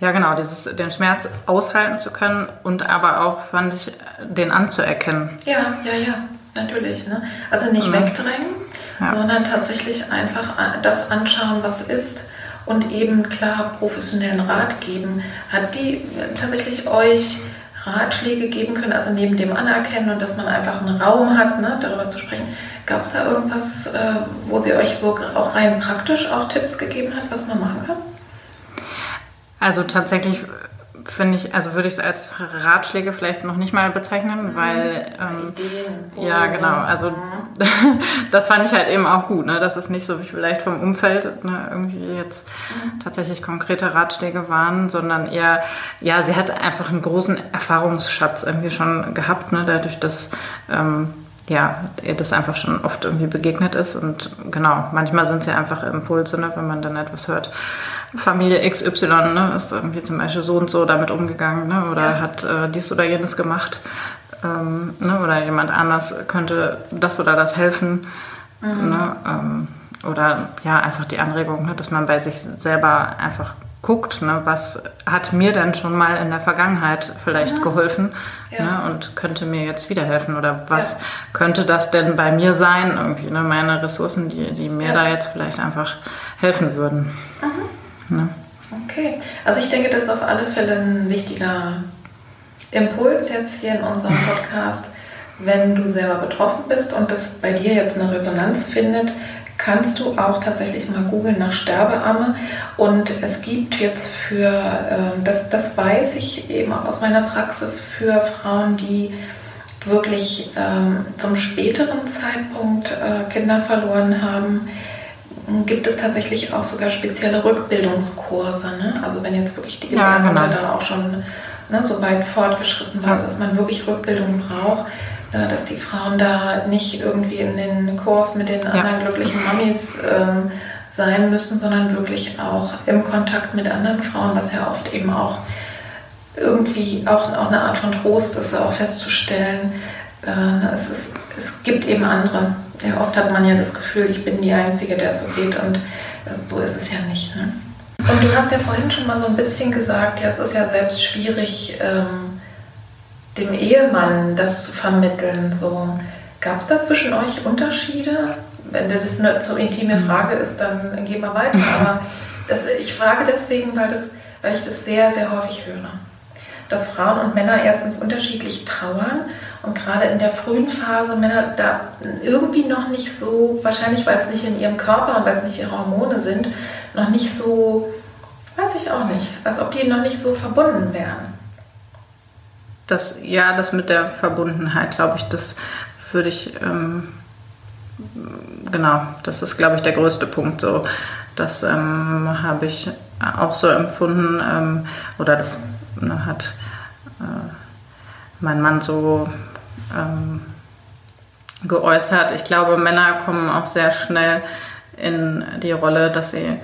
Ja, genau, dieses, den Schmerz aushalten zu können und aber auch, fand ich, den anzuerkennen. Ja, ja, ja, natürlich. Ne? Also nicht mhm. wegdrängen, ja. sondern tatsächlich einfach das anschauen, was ist und eben klar professionellen Rat geben. Hat die tatsächlich euch Ratschläge geben können, also neben dem Anerkennen und dass man einfach einen Raum hat, ne, darüber zu sprechen. Gab es da irgendwas, äh, wo sie euch so auch rein praktisch auch Tipps gegeben hat, was man machen kann? Also tatsächlich finde ich, also würde ich es als Ratschläge vielleicht noch nicht mal bezeichnen, mhm. weil ähm, Ideen, ja genau, also das fand ich halt eben auch gut, ne, dass es nicht so wie vielleicht vom Umfeld ne, irgendwie jetzt mhm. tatsächlich konkrete Ratschläge waren, sondern eher, ja, sie hat einfach einen großen Erfahrungsschatz irgendwie schon gehabt, ne, dadurch, dass ähm, ja, ihr das einfach schon oft irgendwie begegnet ist und genau, manchmal sind es ja einfach Impulse, ne, wenn man dann etwas hört Familie XY ne, ist irgendwie zum Beispiel so und so damit umgegangen ne, oder ja. hat äh, dies oder jenes gemacht ähm, ne, oder jemand anders könnte das oder das helfen. Mhm. Ne, ähm, oder ja, einfach die Anregung, ne, dass man bei sich selber einfach guckt, ne, was hat mir denn schon mal in der Vergangenheit vielleicht mhm. geholfen ja. ne, und könnte mir jetzt wieder helfen oder was ja. könnte das denn bei mir sein, irgendwie, ne, meine Ressourcen, die, die mir ja. da jetzt vielleicht einfach helfen würden. Mhm. Ne? Okay, also ich denke, das ist auf alle Fälle ein wichtiger Impuls jetzt hier in unserem Podcast. Wenn du selber betroffen bist und das bei dir jetzt eine Resonanz findet, kannst du auch tatsächlich mal googeln nach Sterbeamme. Und es gibt jetzt für, ähm, das, das weiß ich eben auch aus meiner Praxis, für Frauen, die wirklich ähm, zum späteren Zeitpunkt äh, Kinder verloren haben, gibt es tatsächlich auch sogar spezielle Rückbildungskurse. Ne? Also wenn jetzt wirklich die Gebärmutter ja, genau. da auch schon ne, so weit fortgeschritten war, dass man wirklich Rückbildung braucht, äh, dass die Frauen da nicht irgendwie in den Kurs mit den ja. anderen glücklichen Mamis ähm, sein müssen, sondern wirklich auch im Kontakt mit anderen Frauen, was ja oft eben auch irgendwie auch, auch eine Art von Trost ist, auch festzustellen, äh, es, ist, es gibt eben andere ja, oft hat man ja das Gefühl, ich bin die Einzige, der es so geht und so ist es ja nicht. Ne? Und du hast ja vorhin schon mal so ein bisschen gesagt, ja, es ist ja selbst schwierig, ähm, dem Ehemann das zu vermitteln. So. Gab es da zwischen euch Unterschiede? Wenn das eine so intime mhm. Frage ist, dann gehen wir weiter. Aber das, ich frage deswegen, weil, das, weil ich das sehr, sehr häufig höre. Dass Frauen und Männer erstens unterschiedlich trauern und gerade in der frühen Phase Männer da irgendwie noch nicht so, wahrscheinlich weil es nicht in ihrem Körper und weil es nicht ihre Hormone sind, noch nicht so, weiß ich auch nicht, als ob die noch nicht so verbunden wären. Das, ja, das mit der Verbundenheit, glaube ich, das würde ich ähm, genau, das ist, glaube ich, der größte Punkt. So, das ähm, habe ich auch so empfunden ähm, oder das ne, hat äh, mein Mann so ähm, geäußert. Ich glaube, Männer kommen auch sehr schnell in die Rolle, dass sie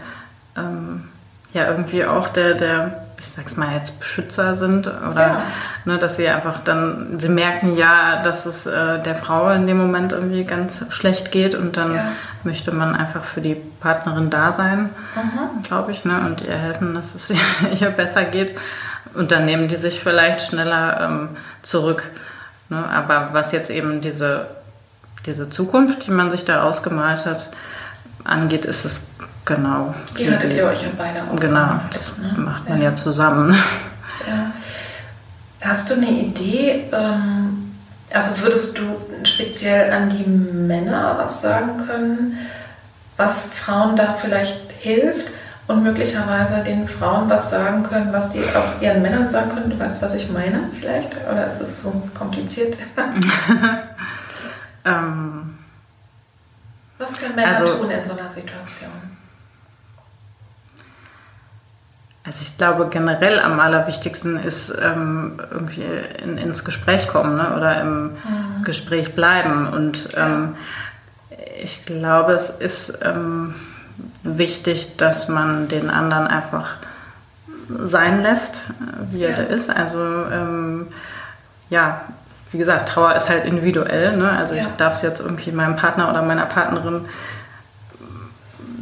ähm, ja irgendwie auch der, der, ich sag's mal jetzt, Beschützer sind oder ja. ne, dass sie einfach dann, sie merken ja, dass es äh, der Frau in dem Moment irgendwie ganz schlecht geht und dann ja. möchte man einfach für die Partnerin da sein, glaube ich, ne, und ihr helfen, dass es ihr besser geht. Und dann nehmen die sich vielleicht schneller ähm, zurück. Ne? Aber was jetzt eben diese, diese Zukunft, die man sich da ausgemalt hat, angeht, ist es genau. Wie hattet ihr euch ja beide ausgemacht? Genau, das ne? macht man ja, ja zusammen. Ja. Hast du eine Idee, ähm, also würdest du speziell an die Männer was sagen können, was Frauen da vielleicht hilft? Und möglicherweise den Frauen was sagen können, was die auch ihren Männern sagen können. Du weißt, was ich meine vielleicht? Oder ist es so kompliziert? ähm, was können Männer also, tun in so einer Situation? Also ich glaube generell am allerwichtigsten ist ähm, irgendwie in, ins Gespräch kommen ne? oder im mhm. Gespräch bleiben. Und ähm, ich glaube, es ist ähm, wichtig, dass man den anderen einfach sein lässt, wie er ja. ist. Also ähm, ja, wie gesagt, Trauer ist halt individuell. Ne? Also ja. ich darf es jetzt irgendwie meinem Partner oder meiner Partnerin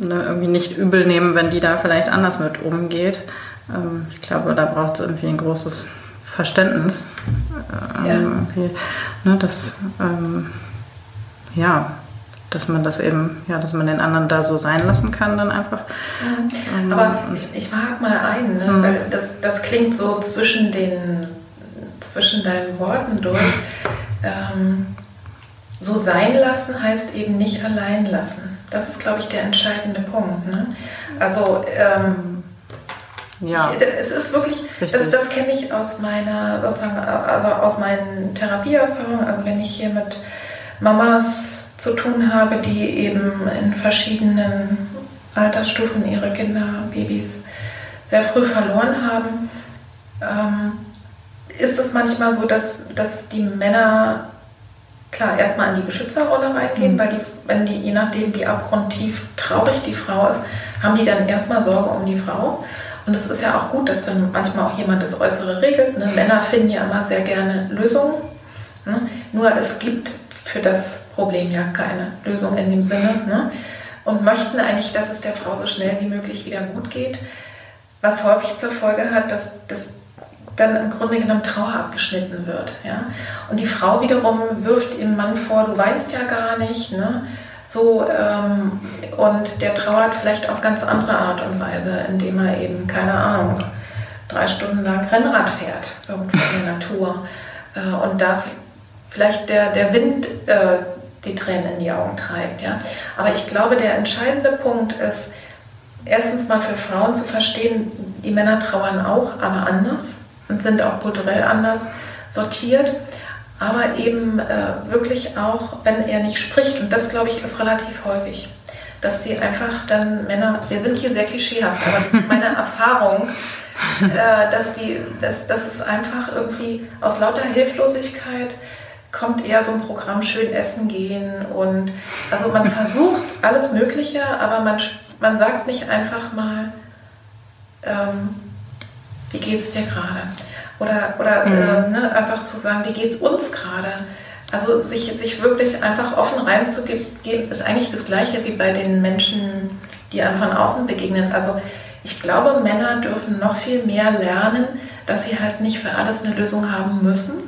ne, irgendwie nicht übel nehmen, wenn die da vielleicht anders mit umgeht. Ähm, ich glaube, da braucht es irgendwie ein großes Verständnis. Ähm, ja. ne, das, ja, dass man das eben, ja, dass man den anderen da so sein lassen kann, dann einfach. Mhm. Aber ich, ich mag mal ein, ne? mhm. weil das, das klingt so zwischen den zwischen deinen Worten durch. Ähm, so sein lassen heißt eben nicht allein lassen. Das ist, glaube ich, der entscheidende Punkt. Ne? Also ähm, ja. Ich, es ist wirklich, das, das kenne ich aus meiner, sozusagen, also aus meinen Therapieerfahrungen. Also wenn ich hier mit Mamas zu tun habe, die eben in verschiedenen Altersstufen ihre Kinder, Babys sehr früh verloren haben, ähm, ist es manchmal so, dass, dass die Männer klar erstmal in die Beschützerrolle reingehen, mhm. weil die, wenn die, je nachdem wie abgrundtief traurig die Frau ist, haben die dann erstmal Sorge um die Frau. Und es ist ja auch gut, dass dann manchmal auch jemand das Äußere regelt. Ne? Männer finden ja immer sehr gerne Lösungen. Ne? Nur es gibt für das Problem ja keine Lösung in dem Sinne. Ne? Und möchten eigentlich, dass es der Frau so schnell wie möglich wieder gut geht, was häufig zur Folge hat, dass, dass dann im Grunde genommen Trauer abgeschnitten wird. Ja? Und die Frau wiederum wirft dem Mann vor, du weinst ja gar nicht. Ne? So, ähm, und der trauert vielleicht auf ganz andere Art und Weise, indem er eben, keine Ahnung, drei Stunden lang Rennrad fährt, irgendwo in der Natur. Äh, und da vielleicht der, der Wind äh, die Tränen in die Augen treibt. Ja? Aber ich glaube, der entscheidende Punkt ist, erstens mal für Frauen zu verstehen, die Männer trauern auch, aber anders und sind auch kulturell anders sortiert. Aber eben äh, wirklich auch, wenn er nicht spricht, und das glaube ich ist relativ häufig, dass sie einfach dann Männer, wir sind hier sehr klischeehaft, aber das ist meine Erfahrung, äh, dass, die, dass, dass es einfach irgendwie aus lauter Hilflosigkeit kommt eher so ein Programm schön essen gehen und also man versucht alles Mögliche, aber man, man sagt nicht einfach mal, ähm, wie geht's dir gerade? Oder, oder mhm. äh, ne, einfach zu sagen, wie geht's uns gerade? Also sich, sich wirklich einfach offen reinzugeben, ist eigentlich das Gleiche wie bei den Menschen, die einem von außen begegnen. Also ich glaube, Männer dürfen noch viel mehr lernen, dass sie halt nicht für alles eine Lösung haben müssen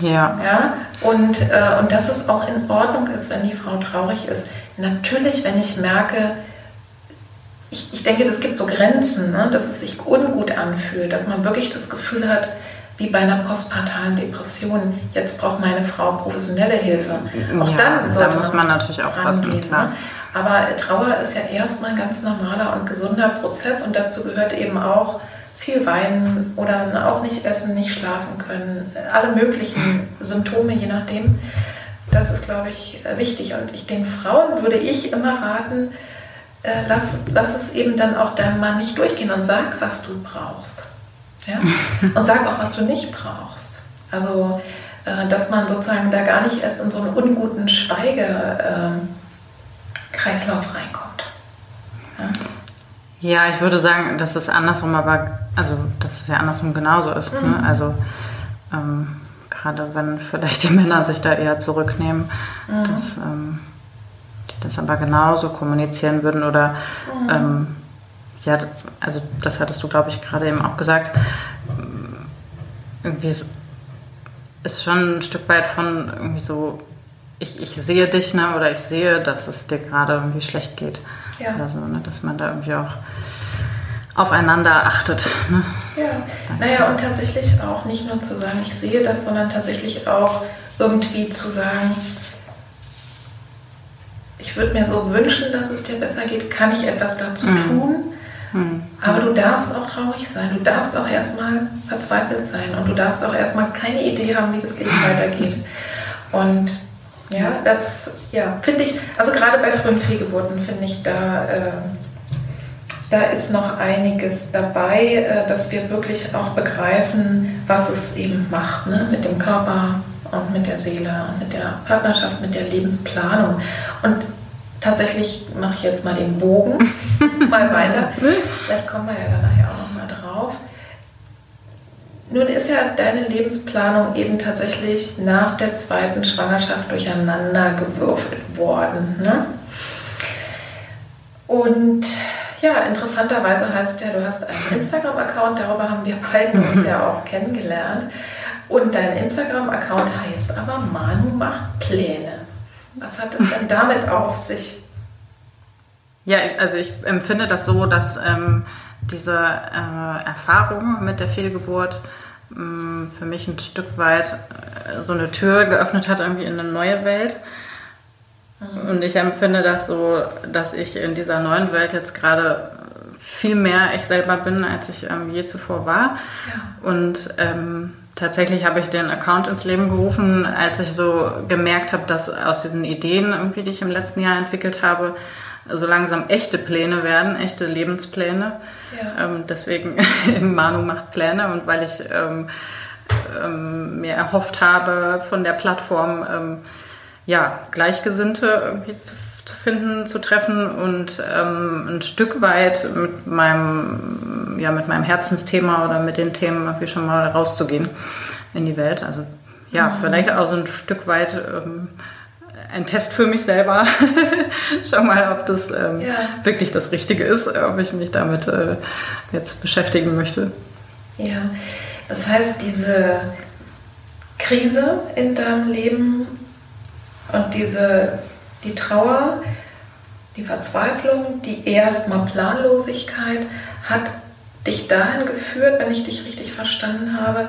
ja. ja? Und, äh, und dass es auch in Ordnung ist, wenn die Frau traurig ist. Natürlich, wenn ich merke, ich, ich denke, es gibt so Grenzen, ne? dass es sich ungut anfühlt, dass man wirklich das Gefühl hat, wie bei einer postpartalen Depression, jetzt braucht meine Frau professionelle Hilfe. Auch ja, dann da muss man, man natürlich auch rangehen, klar. Ne? Aber Trauer ist ja erstmal ein ganz normaler und gesunder Prozess und dazu gehört eben auch, viel weinen oder auch nicht essen, nicht schlafen können, alle möglichen Symptome, je nachdem. das ist, glaube ich, wichtig. Und ich, den Frauen würde ich immer raten, äh, lass, lass es eben dann auch deinem Mann nicht durchgehen und sag, was du brauchst. Ja? Und sag auch, was du nicht brauchst. Also, äh, dass man sozusagen da gar nicht erst in so einen unguten Schweigekreislauf reinkommt. Ja? ich würde sagen, dass es andersrum aber, also dass es ja andersrum genauso ist. Ne? Mhm. Ne? Also ähm, gerade wenn vielleicht die Männer sich da eher zurücknehmen, mhm. dass ähm, die das aber genauso kommunizieren würden oder mhm. ähm, ja, also das hattest du, glaube ich, gerade eben auch gesagt. Irgendwie ist, ist schon ein Stück weit von irgendwie so, ich, ich sehe dich, ne, oder ich sehe, dass es dir gerade irgendwie schlecht geht. Ja. Oder so, ne, dass man da irgendwie auch aufeinander achtet. Ne? Ja, naja, und tatsächlich auch nicht nur zu sagen, ich sehe das, sondern tatsächlich auch irgendwie zu sagen, ich würde mir so wünschen, dass es dir besser geht, kann ich etwas dazu mhm. tun? Mhm. Aber du darfst auch traurig sein, du darfst auch erstmal verzweifelt sein und du darfst auch erstmal keine Idee haben, wie das Leben weitergeht. Und ja, das ja, finde ich, also gerade bei frühen Fehlgeburten finde ich da. Äh, da ist noch einiges dabei, äh, dass wir wirklich auch begreifen, was es eben macht ne? mit dem Körper und mit der Seele und mit der Partnerschaft, mit der Lebensplanung. Und tatsächlich mache ich jetzt mal den Bogen mal weiter. Vielleicht kommen wir ja dann nachher auch noch mal drauf. Nun ist ja deine Lebensplanung eben tatsächlich nach der zweiten Schwangerschaft durcheinander gewürfelt worden. Ne? Und ja, interessanterweise heißt ja, du hast einen Instagram-Account, darüber haben wir beiden uns ja auch kennengelernt. Und dein Instagram-Account heißt aber Manu macht Pläne. Was hat es denn damit auf sich? Ja, also ich empfinde das so, dass ähm, diese äh, Erfahrung mit der Fehlgeburt ähm, für mich ein Stück weit äh, so eine Tür geöffnet hat irgendwie in eine neue Welt. Mhm. Und ich empfinde das so, dass ich in dieser neuen Welt jetzt gerade viel mehr ich selber bin, als ich ähm, je zuvor war. Ja. Und ähm, tatsächlich habe ich den Account ins Leben gerufen, als ich so gemerkt habe, dass aus diesen Ideen, irgendwie, die ich im letzten Jahr entwickelt habe, so langsam echte Pläne werden, echte Lebenspläne. Ja. Ähm, deswegen Manu macht Pläne und weil ich ähm, ähm, mir erhofft habe von der Plattform, ähm, ja, Gleichgesinnte irgendwie zu, zu finden, zu treffen und ähm, ein Stück weit mit meinem, ja, mit meinem Herzensthema oder mit den Themen irgendwie schon mal rauszugehen in die Welt. Also ja, mhm. vielleicht auch so ein Stück weit ähm, ein Test für mich selber. Schau mal, ob das ähm, ja. wirklich das Richtige ist, ob ich mich damit äh, jetzt beschäftigen möchte. Ja, das heißt, diese Krise in deinem Leben und diese, die Trauer, die Verzweiflung, die erstmal Planlosigkeit hat dich dahin geführt, wenn ich dich richtig verstanden habe.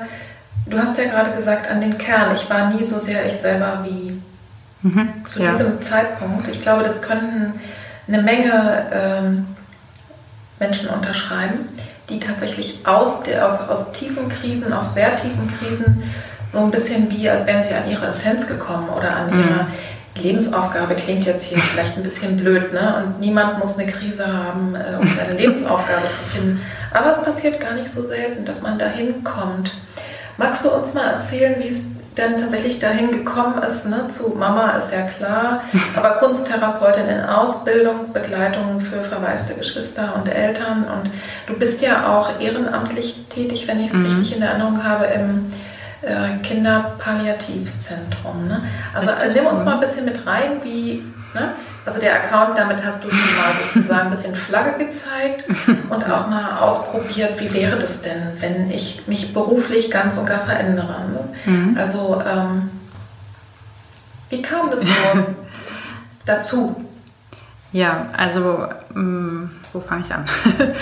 Du hast ja gerade gesagt, an den Kern. Ich war nie so sehr ich selber wie mhm, zu ja. diesem Zeitpunkt. Ich glaube, das könnten eine Menge ähm, Menschen unterschreiben, die tatsächlich aus, aus, aus tiefen Krisen, aus sehr tiefen Krisen so ein bisschen wie, als wären sie an ihre Essenz gekommen oder an mhm. ihre Lebensaufgabe. Klingt jetzt hier vielleicht ein bisschen blöd, ne? Und niemand muss eine Krise haben, äh, um seine Lebensaufgabe zu finden. Aber es passiert gar nicht so selten, dass man dahin kommt. Magst du uns mal erzählen, wie es denn tatsächlich dahin gekommen ist, ne? zu Mama ist ja klar, aber Kunsttherapeutin in Ausbildung, Begleitung für verwaiste Geschwister und Eltern und du bist ja auch ehrenamtlich tätig, wenn ich es mhm. richtig in Erinnerung habe, im äh, Kinderpalliativzentrum. Ne? Also nimm uns mal ein bisschen mit rein, wie, ne? Also der Account, damit hast du schon mal sozusagen ein bisschen Flagge gezeigt und auch mal ausprobiert, wie wäre das denn, wenn ich mich beruflich ganz und gar verändere. Ne? Mhm. Also ähm, wie kam das so dazu? Ja, also mh, mm, wo fange ich an?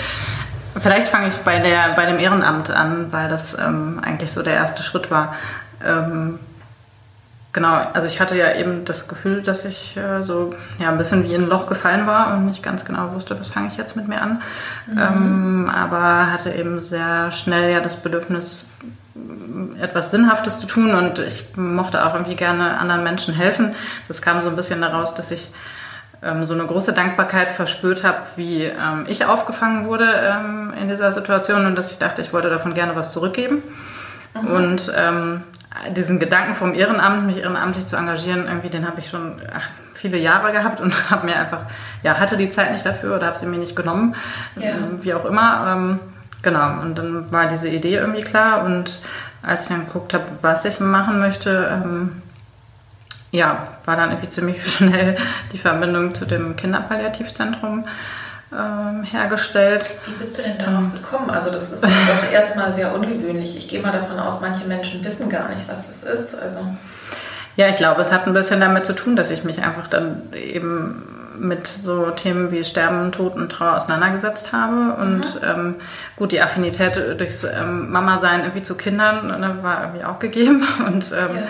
Vielleicht fange ich bei, der, bei dem Ehrenamt an, weil das ähm, eigentlich so der erste Schritt war. Ähm, genau, also ich hatte ja eben das Gefühl, dass ich äh, so ja, ein bisschen wie in ein Loch gefallen war und nicht ganz genau wusste, was fange ich jetzt mit mir an. Mhm. Ähm, aber hatte eben sehr schnell ja das Bedürfnis, etwas Sinnhaftes zu tun und ich mochte auch irgendwie gerne anderen Menschen helfen. Das kam so ein bisschen daraus, dass ich ähm, so eine große Dankbarkeit verspürt habe, wie ähm, ich aufgefangen wurde ähm, in dieser Situation und dass ich dachte, ich wollte davon gerne was zurückgeben. Mhm. Und ähm, diesen Gedanken vom Ehrenamt, mich ehrenamtlich zu engagieren, irgendwie, den habe ich schon ach, viele Jahre gehabt und habe mir einfach, ja, hatte die Zeit nicht dafür oder habe sie mir nicht genommen, ja. Ähm, wie auch immer. Ähm, genau, und dann war diese Idee irgendwie klar und als ich dann geguckt habe, was ich machen möchte, ähm, ja, war dann irgendwie ziemlich schnell die Verbindung zu dem Kinderpalliativzentrum ähm, hergestellt. Wie bist du denn darauf gekommen? Also das ist doch erstmal sehr ungewöhnlich. Ich gehe mal davon aus, manche Menschen wissen gar nicht, was das ist. Also. Ja, ich glaube, es hat ein bisschen damit zu tun, dass ich mich einfach dann eben mit so Themen wie Sterben, Tod und Trauer auseinandergesetzt habe. Und ähm, gut, die Affinität durchs ähm, Mama-Sein irgendwie zu Kindern ne, war irgendwie auch gegeben. Und ähm, ja.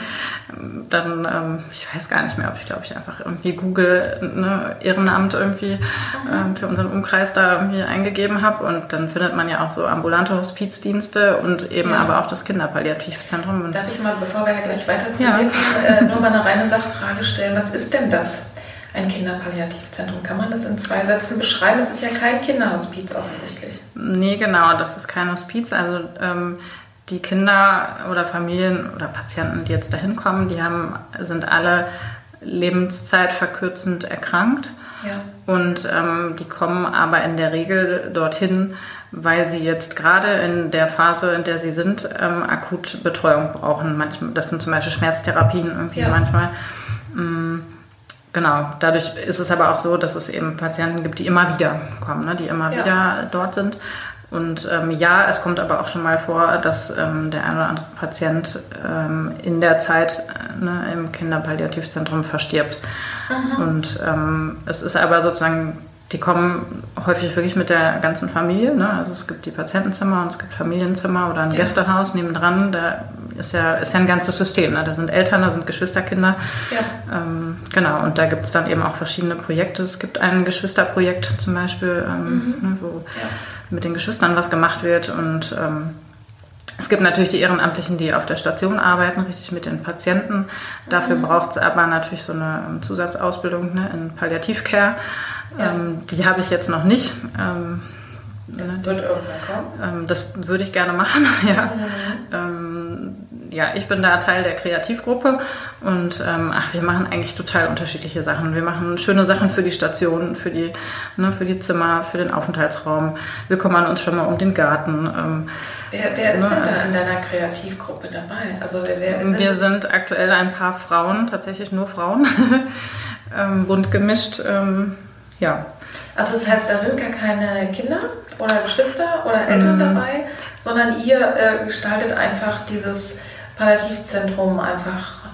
dann, ähm, ich weiß gar nicht mehr, ob ich glaube ich einfach irgendwie Google ne, Ehrenamt irgendwie mhm. für unseren Umkreis da irgendwie eingegeben habe. Und dann findet man ja auch so ambulante Hospizdienste und eben ja. aber auch das Kinderpalliativzentrum. Darf ich mal, bevor wir gleich weiterziehen, ja. äh, nur mal eine reine Sachfrage stellen? Was ist denn das? Ein Kinderpalliativzentrum. Kann man das in zwei Sätzen beschreiben? Es ist ja kein Kinderhospiz offensichtlich. Nee, genau, das ist kein Hospiz. Also ähm, die Kinder oder Familien oder Patienten, die jetzt dahin kommen, die haben, sind alle Lebenszeit verkürzend erkrankt. Ja. Und ähm, die kommen aber in der Regel dorthin, weil sie jetzt gerade in der Phase, in der sie sind, ähm, akut Betreuung brauchen. Manchmal, das sind zum Beispiel Schmerztherapien irgendwie ja. manchmal. Ähm, Genau, dadurch ist es aber auch so, dass es eben Patienten gibt, die immer wieder kommen, ne? die immer ja. wieder dort sind. Und ähm, ja, es kommt aber auch schon mal vor, dass ähm, der ein oder andere Patient ähm, in der Zeit äh, ne, im Kinderpalliativzentrum verstirbt. Aha. Und ähm, es ist aber sozusagen die kommen häufig wirklich mit der ganzen Familie. Ne? Also es gibt die Patientenzimmer und es gibt Familienzimmer oder ein ja. Gästehaus nebendran. Da ist ja, ist ja ein ganzes System. Ne? Da sind Eltern, da sind Geschwisterkinder. Ja. Ähm, genau, und da gibt es dann eben auch verschiedene Projekte. Es gibt ein Geschwisterprojekt zum Beispiel, ähm, mhm. ne, wo ja. mit den Geschwistern was gemacht wird und ähm, es gibt natürlich die Ehrenamtlichen, die auf der Station arbeiten, richtig mit den Patienten. Dafür mhm. braucht es aber natürlich so eine ähm, Zusatzausbildung ne, in Palliativcare. Ja. Ähm, die habe ich jetzt noch nicht. Ähm, das wird irgendwann kommen. Ähm, das würde ich gerne machen, ja. Mhm. Ähm, ja, ich bin da Teil der Kreativgruppe und ähm, ach, wir machen eigentlich total unterschiedliche Sachen. Wir machen schöne Sachen für die Station, für die, ne, für die Zimmer, für den Aufenthaltsraum. Wir kümmern uns schon mal um den Garten. Ähm, wer, wer ist ne, denn da in deiner Kreativgruppe dabei? Also wer, wer sind wir sind aktuell ein paar Frauen, tatsächlich nur Frauen, ähm, bunt gemischt. Ähm, ja. Also das heißt, da sind gar keine Kinder oder Geschwister oder Eltern mhm. dabei, sondern ihr äh, gestaltet einfach dieses Palliativzentrum einfach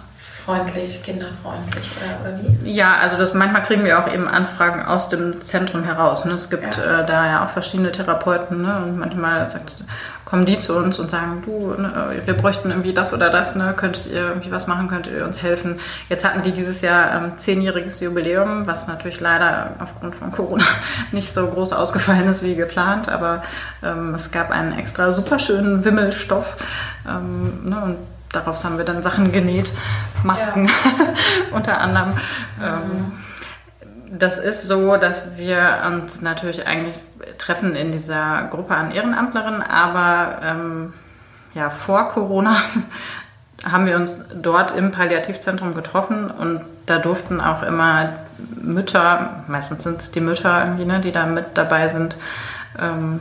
freundlich, kinderfreundlich oder, wie? Ja, also das manchmal kriegen wir auch eben Anfragen aus dem Zentrum heraus. Ne? Es gibt ja. äh, da ja auch verschiedene Therapeuten ne? und manchmal sagt, kommen die zu uns und sagen, du, ne, wir bräuchten irgendwie das oder das, ne? könntet ihr irgendwie was machen, könntet ihr uns helfen. Jetzt hatten die dieses Jahr ähm, zehnjähriges Jubiläum, was natürlich leider aufgrund von Corona nicht so groß ausgefallen ist wie geplant, aber ähm, es gab einen extra super schönen Wimmelstoff ähm, ne? und daraus haben wir dann Sachen genäht, Masken ja. unter anderem. Mhm. Ähm, das ist so, dass wir uns natürlich eigentlich treffen in dieser Gruppe an Ehrenamtlerinnen, aber ähm, ja, vor Corona haben wir uns dort im Palliativzentrum getroffen und da durften auch immer Mütter, meistens sind es die Mütter irgendwie, ne, die da mit dabei sind, ähm,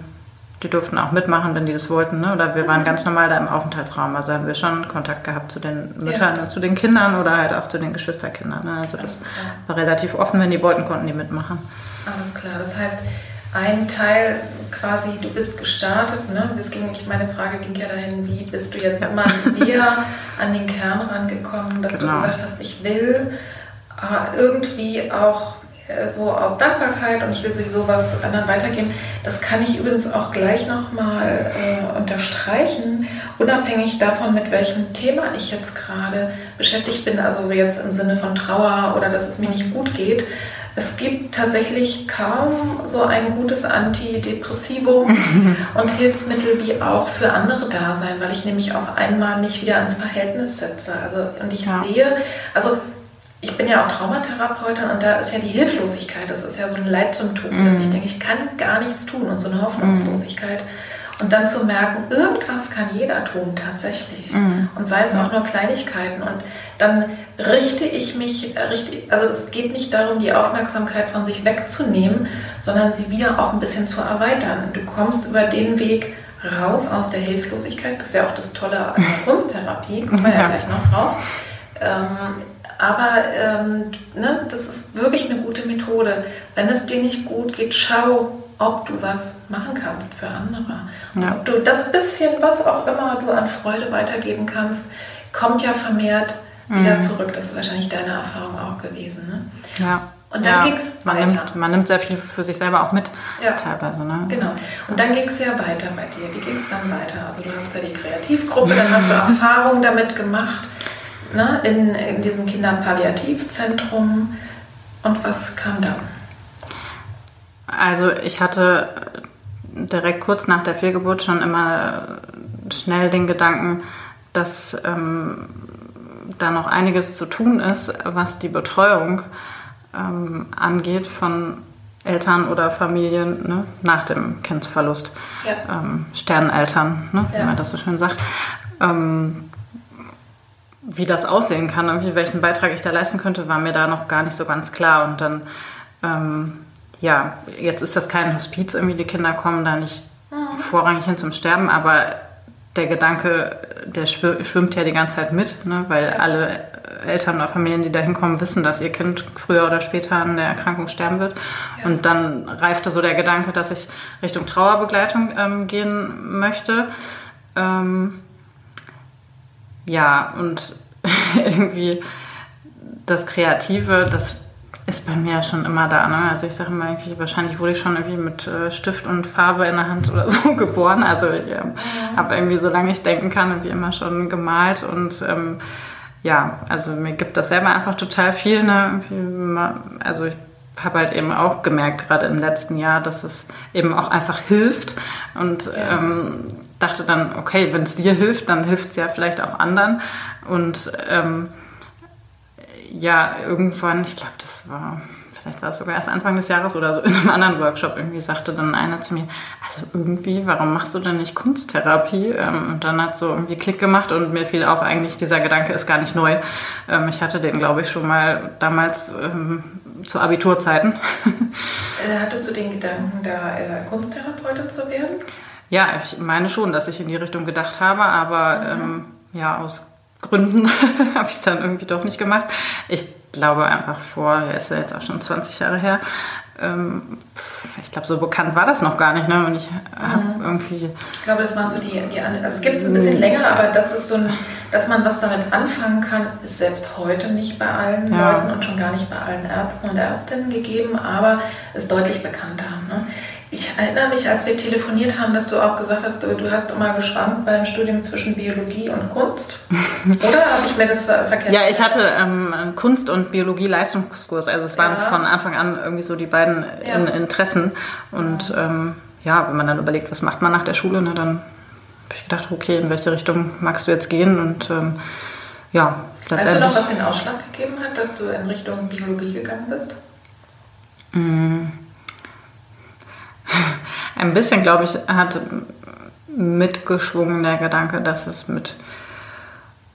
die durften auch mitmachen, wenn die das wollten. Ne? Oder wir waren mhm. ganz normal da im Aufenthaltsraum. Also haben wir schon Kontakt gehabt zu den Müttern ja. und zu den Kindern oder halt auch zu den Geschwisterkindern. Ne? Also das war relativ offen, wenn die wollten, konnten die mitmachen. Alles klar. Das heißt, ein Teil quasi, du bist gestartet, ne? Das ging, meine Frage ging ja dahin, wie bist du jetzt immer näher an den Kern rangekommen, dass genau. du gesagt hast, ich will irgendwie auch äh, so aus Dankbarkeit und ich will sowieso was anderen weitergeben. Das kann ich übrigens auch gleich nochmal äh, unterstreichen, unabhängig davon, mit welchem Thema ich jetzt gerade beschäftigt bin, also jetzt im Sinne von Trauer oder dass es mir nicht gut geht. es gibt tatsächlich kaum so ein gutes Antidepressivum und Hilfsmittel wie auch für andere da sein, weil ich nämlich auf einmal mich wieder ans Verhältnis setze. Also, und ich ja. sehe, also ich bin ja auch Traumatherapeutin und da ist ja die Hilflosigkeit, das ist ja so ein Leitsymptom, mhm. dass ich denke, ich kann gar nichts tun und so eine Hoffnungslosigkeit. Mhm. Und dann zu merken, irgendwas kann jeder tun tatsächlich. Mhm. Und sei es auch nur Kleinigkeiten. Und dann richte ich mich, richte, also es geht nicht darum, die Aufmerksamkeit von sich wegzunehmen, sondern sie wieder auch ein bisschen zu erweitern. Du kommst über den Weg raus aus der Hilflosigkeit. Das ist ja auch das Tolle an der Kunsttherapie, kommen wir ja, ja gleich noch drauf. Ähm, aber ähm, ne, das ist wirklich eine gute Methode. Wenn es dir nicht gut geht, schau, ob du was machen kannst für andere. Ja. Ob du das bisschen, was auch immer du an Freude weitergeben kannst, kommt ja vermehrt mhm. wieder zurück. Das ist wahrscheinlich deine Erfahrung auch gewesen. Ne? Ja. Und dann ja, ging es weiter. Nimmt, man nimmt sehr viel für sich selber auch mit, ja. teilweise. Ne? Genau. Und dann ging es ja weiter bei dir. Wie ging es dann weiter? Also du hast ja die Kreativgruppe, dann hast du Erfahrungen damit gemacht, ne? in, in diesem Kinderpalliativzentrum. Und was kam dann? Also ich hatte direkt kurz nach der Fehlgeburt schon immer schnell den Gedanken, dass ähm, da noch einiges zu tun ist, was die Betreuung ähm, angeht von Eltern oder Familien ne, nach dem Kindsverlust. Ja. Ähm, Sterneneltern, ne, ja. wie man das so schön sagt. Ähm, wie das aussehen kann, irgendwie welchen Beitrag ich da leisten könnte, war mir da noch gar nicht so ganz klar. Und dann ähm, ja, jetzt ist das kein Hospiz, irgendwie die Kinder kommen da nicht mhm. vorrangig hin zum Sterben, aber der Gedanke, der schwimmt ja die ganze Zeit mit, ne? weil alle Eltern oder Familien, die da hinkommen, wissen, dass ihr Kind früher oder später an der Erkrankung sterben wird. Ja. Und dann reifte so der Gedanke, dass ich Richtung Trauerbegleitung ähm, gehen möchte. Ähm, ja, und irgendwie das Kreative, das ist bei mir schon immer da. Ne? Also ich sage mal, irgendwie, wahrscheinlich wurde ich schon irgendwie mit äh, Stift und Farbe in der Hand oder so geboren. Also ich äh, habe irgendwie, solange ich denken kann, irgendwie immer schon gemalt und ähm, ja, also mir gibt das selber einfach total viel. Ne? Also ich habe halt eben auch gemerkt, gerade im letzten Jahr, dass es eben auch einfach hilft und ähm, dachte dann, okay, wenn es dir hilft, dann hilft es ja vielleicht auch anderen und ähm, ja, irgendwann, ich glaube, das war, vielleicht war es sogar erst Anfang des Jahres oder so in einem anderen Workshop, irgendwie sagte dann einer zu mir, also irgendwie, warum machst du denn nicht Kunsttherapie? Ähm, und dann hat so irgendwie Klick gemacht und mir fiel auf, eigentlich dieser Gedanke ist gar nicht neu. Ähm, ich hatte den, glaube ich, schon mal damals ähm, zu Abiturzeiten. Äh, hattest du den Gedanken, da äh, Kunsttherapeutin zu werden? Ja, ich meine schon, dass ich in die Richtung gedacht habe, aber mhm. ähm, ja, aus Gründen habe ich es dann irgendwie doch nicht gemacht. Ich glaube einfach vor, ist ja jetzt auch schon 20 Jahre her, ähm, ich glaube, so bekannt war das noch gar nicht. Ne? Und ich habe mhm. irgendwie. Ich glaube, das waren so die, die also es gibt es ein bisschen länger, aber das ist so ein, dass man was damit anfangen kann, ist selbst heute nicht bei allen ja. Leuten und schon gar nicht bei allen Ärzten und Ärztinnen gegeben, aber ist deutlich bekannter. Ne? Ich erinnere mich, als wir telefoniert haben, dass du auch gesagt hast, du, du hast immer geschwankt beim Studium zwischen Biologie und Kunst. Oder habe ich mir das verkehrt? Ja, ich hatte ähm, Kunst- und Biologie-Leistungskurs. Also es waren ja. von Anfang an irgendwie so die beiden ja. in, Interessen. Und ja. Ähm, ja, wenn man dann überlegt, was macht man nach der Schule, ne, dann habe ich gedacht, okay, in welche Richtung magst du jetzt gehen? Und ähm, ja, letztendlich... Weißt du noch, was den Ausschlag gegeben hat, dass du in Richtung Biologie gegangen bist? Mmh. Ein bisschen, glaube ich, hat mitgeschwungen der Gedanke, dass es mit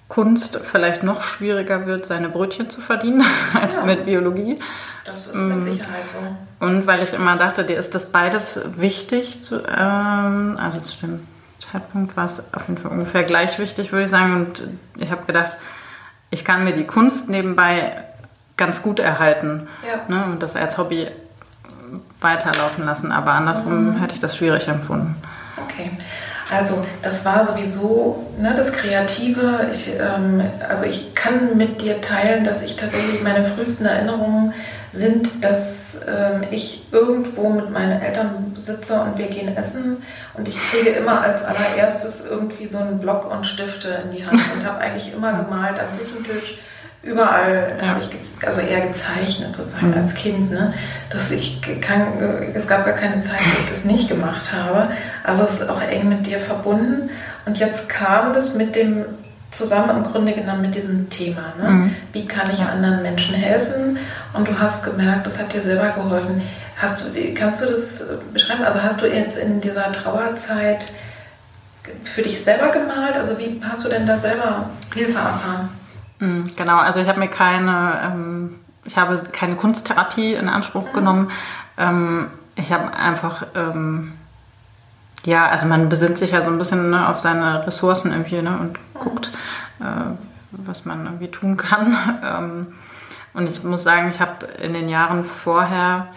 Kunst vielleicht noch schwieriger wird, seine Brötchen zu verdienen als ja. mit Biologie. Das ist mit mm. Sicherheit so. Und weil ich immer dachte, dir ist das beides wichtig, zu, ähm, also zu dem Zeitpunkt war es auf jeden Fall ungefähr gleich wichtig, würde ich sagen. Und ich habe gedacht, ich kann mir die Kunst nebenbei ganz gut erhalten ja. ne, und das als Hobby weiterlaufen lassen. Aber andersrum mhm. hätte ich das schwierig empfunden. Okay. Also das war sowieso ne, das Kreative. Ich, ähm, also ich kann mit dir teilen, dass ich tatsächlich meine frühesten Erinnerungen sind, dass ähm, ich irgendwo mit meinen Eltern sitze und wir gehen essen und ich kriege immer als allererstes irgendwie so einen Block und Stifte in die Hand und habe eigentlich immer gemalt am Küchentisch überall ja. habe ich also eher gezeichnet sozusagen mhm. als Kind, ne? dass ich kann, es gab gar keine Zeit, wo ich das nicht gemacht habe. Also es ist auch eng mit dir verbunden. Und jetzt kam das mit dem zusammen im Grunde genommen mit diesem Thema. Ne? Mhm. Wie kann ich anderen Menschen helfen? Und du hast gemerkt, das hat dir selber geholfen. Hast du, kannst du das beschreiben? Also hast du jetzt in dieser Trauerzeit für dich selber gemalt? Also wie hast du denn da selber Hilfe erfahren? Mhm, genau, also ich habe mir keine, ähm, ich habe keine Kunsttherapie in Anspruch genommen. Ähm, ich habe einfach ähm, ja, also man besinnt sich ja so ein bisschen ne, auf seine Ressourcen irgendwie ne, und guckt, äh, was man irgendwie tun kann. Ähm, und ich muss sagen, ich habe in den Jahren vorher,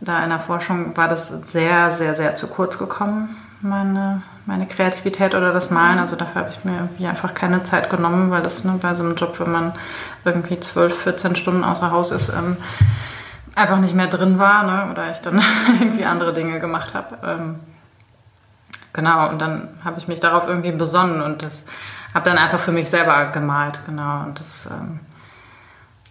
da in der Forschung, war das sehr, sehr, sehr zu kurz gekommen, meine, meine Kreativität oder das Malen. Also dafür habe ich mir irgendwie einfach keine Zeit genommen, weil das ne, bei so einem Job, wenn man irgendwie 12, 14 Stunden außer Haus ist, ähm, einfach nicht mehr drin war ne, oder ich dann irgendwie andere Dinge gemacht habe. Ähm, Genau, und dann habe ich mich darauf irgendwie besonnen und das habe dann einfach für mich selber gemalt, genau. Und das ähm,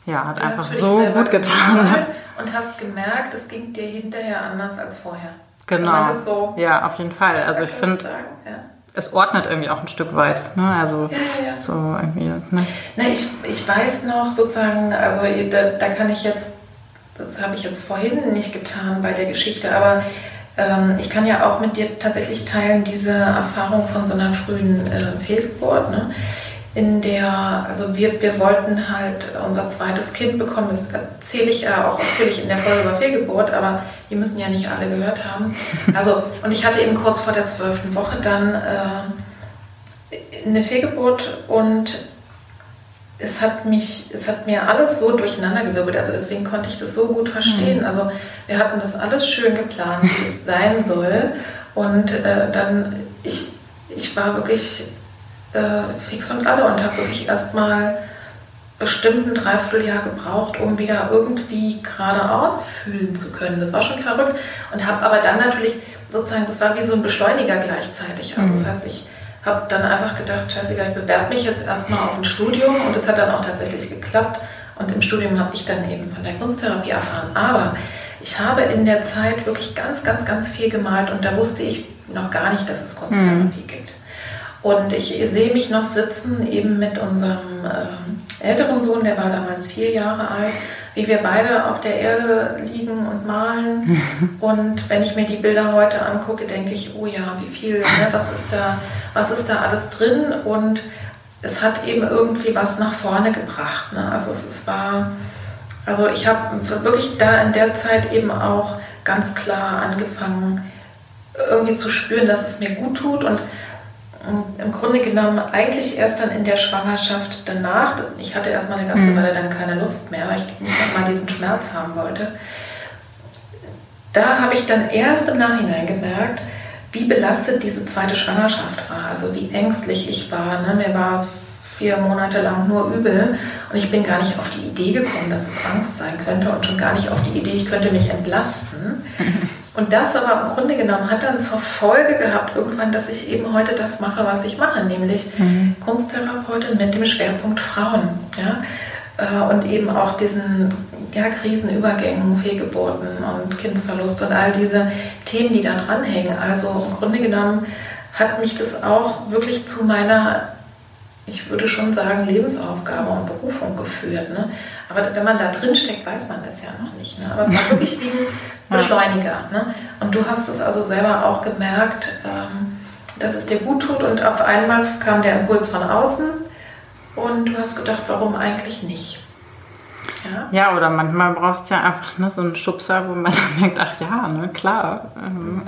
ja, hat du einfach so gut getan. Und hast gemerkt, es ging dir hinterher anders als vorher. Genau. So ja, auf jeden Fall. Also ich finde, ja. es ordnet irgendwie auch ein Stück weit. Ne? Also ja, ja, so irgendwie. Ne? Na, ich, ich weiß noch sozusagen, also da, da kann ich jetzt, das habe ich jetzt vorhin nicht getan bei der Geschichte, aber ähm, ich kann ja auch mit dir tatsächlich teilen, diese Erfahrung von so einer frühen äh, Fehlgeburt. Ne? In der, also wir, wir wollten halt unser zweites Kind bekommen. Das erzähle ich ja auch ausführlich in der Folge über Fehlgeburt, aber die müssen ja nicht alle gehört haben. Also, und ich hatte eben kurz vor der zwölften Woche dann äh, eine Fehlgeburt und es hat mich, es hat mir alles so durcheinandergewirbelt. Also deswegen konnte ich das so gut verstehen. Mhm. Also wir hatten das alles schön geplant, wie es sein soll. Und äh, dann, ich, ich war wirklich äh, fix und alle und habe wirklich erstmal bestimmt ein Dreivierteljahr gebraucht, um wieder irgendwie geradeaus fühlen zu können. Das war schon verrückt. Und habe aber dann natürlich sozusagen, das war wie so ein Beschleuniger gleichzeitig. Also das mhm. heißt, ich habe dann einfach gedacht, scheißegal, ich bewerbe mich jetzt erstmal auf ein Studium und es hat dann auch tatsächlich geklappt. Und im Studium habe ich dann eben von der Kunsttherapie erfahren. Aber ich habe in der Zeit wirklich ganz, ganz, ganz viel gemalt und da wusste ich noch gar nicht, dass es Kunsttherapie mhm. gibt. Und ich sehe mich noch sitzen, eben mit unserem äh, älteren Sohn, der war damals vier Jahre alt, wie wir beide auf der Erde liegen und malen. Und wenn ich mir die Bilder heute angucke, denke ich, oh ja, wie viel, ne, was, ist da, was ist da alles drin? Und es hat eben irgendwie was nach vorne gebracht. Ne? Also es, es war, also ich habe wirklich da in der Zeit eben auch ganz klar angefangen, irgendwie zu spüren, dass es mir gut tut und im Grunde genommen eigentlich erst dann in der Schwangerschaft danach, ich hatte erstmal eine ganze mhm. Weile dann keine Lust mehr, weil ich nicht mal diesen Schmerz haben wollte. Da habe ich dann erst im Nachhinein gemerkt, wie belastet diese zweite Schwangerschaft war, also wie ängstlich ich war. Ne? Mir war vier Monate lang nur übel und ich bin gar nicht auf die Idee gekommen, dass es Angst sein könnte und schon gar nicht auf die Idee, ich könnte mich entlasten. Und das aber im Grunde genommen hat dann zur Folge gehabt, irgendwann, dass ich eben heute das mache, was ich mache, nämlich mhm. Kunsttherapeutin mit dem Schwerpunkt Frauen. Ja? Äh, und eben auch diesen ja, Krisenübergängen, Fehlgeburten und Kindsverlust und all diese Themen, die da dranhängen. Also im Grunde genommen hat mich das auch wirklich zu meiner, ich würde schon sagen, Lebensaufgabe und Berufung geführt. Ne? Aber wenn man da drin steckt, weiß man das ja noch nicht. Ne? Aber es war wirklich wie ein Beschleuniger. Ne? Und du hast es also selber auch gemerkt, ähm, dass es dir gut tut und auf einmal kam der Impuls von außen und du hast gedacht, warum eigentlich nicht? Ja, ja oder manchmal braucht es ja einfach ne, so einen Schubser, wo man dann denkt, ach ja, ne, klar, ähm,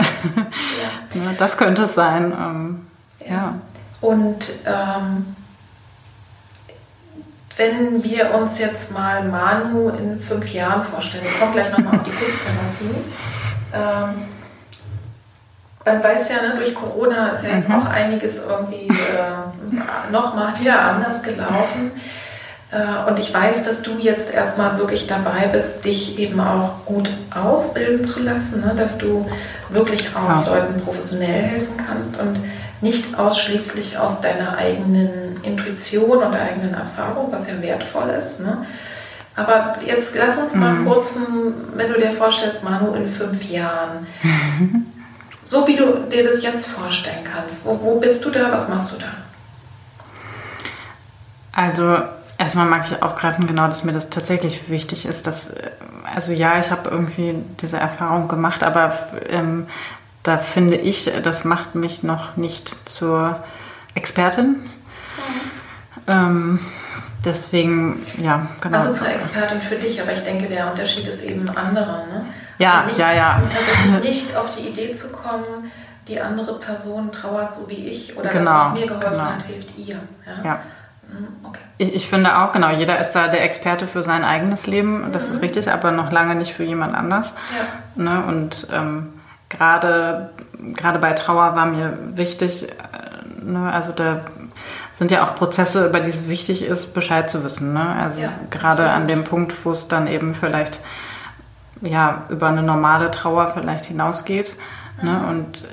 ja. ne, das könnte es sein. Ähm, ja. ja. Und ähm, wenn wir uns jetzt mal Manu in fünf Jahren vorstellen, ich komme gleich nochmal auf die Kunsttherapie, ähm, man weiß ja, ne, durch Corona ist ja jetzt mhm. auch einiges irgendwie äh, nochmal wieder anders gelaufen. Äh, und ich weiß, dass du jetzt erstmal wirklich dabei bist, dich eben auch gut ausbilden zu lassen, ne, dass du wirklich auch ja. Leuten professionell helfen kannst. Und nicht ausschließlich aus deiner eigenen Intuition und der eigenen Erfahrung, was ja wertvoll ist. Ne? Aber jetzt lass uns mal mhm. kurz, wenn du dir vorstellst, Manu, in fünf Jahren, so wie du dir das jetzt vorstellen kannst, wo, wo bist du da, was machst du da? Also erstmal mag ich aufgreifen, genau, dass mir das tatsächlich wichtig ist, dass, also ja, ich habe irgendwie diese Erfahrung gemacht, aber ähm, da finde ich, das macht mich noch nicht zur Expertin. Mhm. Ähm, deswegen, ja, genau. Also zur Expertin für dich, aber ich denke, der Unterschied ist eben anderer. Ne? Ja, also nicht, ja, ja. Tatsächlich nicht auf die Idee zu kommen, die andere Person trauert so wie ich oder genau, das, was mir geholfen genau. hat, hilft ihr. Ja. ja. Mhm, okay. Ich, ich, finde auch, genau, jeder ist da der Experte für sein eigenes Leben, das mhm. ist richtig, aber noch lange nicht für jemand anders. Ja. Ne? Und ähm, gerade bei Trauer war mir wichtig, äh, ne? also da sind ja auch Prozesse, über die es wichtig ist, Bescheid zu wissen. Ne? Also ja, gerade an dem Punkt, wo es dann eben vielleicht ja, über eine normale Trauer vielleicht hinausgeht. Ne? Mhm. Ne? Und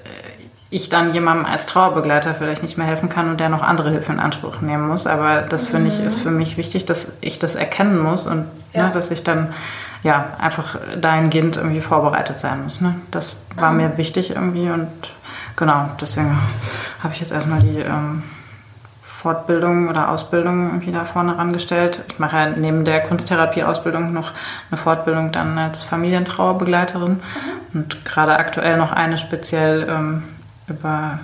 ich dann jemandem als Trauerbegleiter vielleicht nicht mehr helfen kann und der noch andere Hilfe in Anspruch nehmen muss. Aber das mhm. finde ich ist für mich wichtig, dass ich das erkennen muss und ne, ja. ne, dass ich dann ja einfach dahingehend irgendwie vorbereitet sein muss. Ne? Das war mhm. mir wichtig irgendwie und genau, deswegen habe ich jetzt erstmal die ähm, Fortbildung oder Ausbildung irgendwie da vorne rangestellt. Ich mache ja neben der Kunsttherapie-Ausbildung noch eine Fortbildung dann als Familientrauerbegleiterin mhm. und gerade aktuell noch eine speziell ähm, über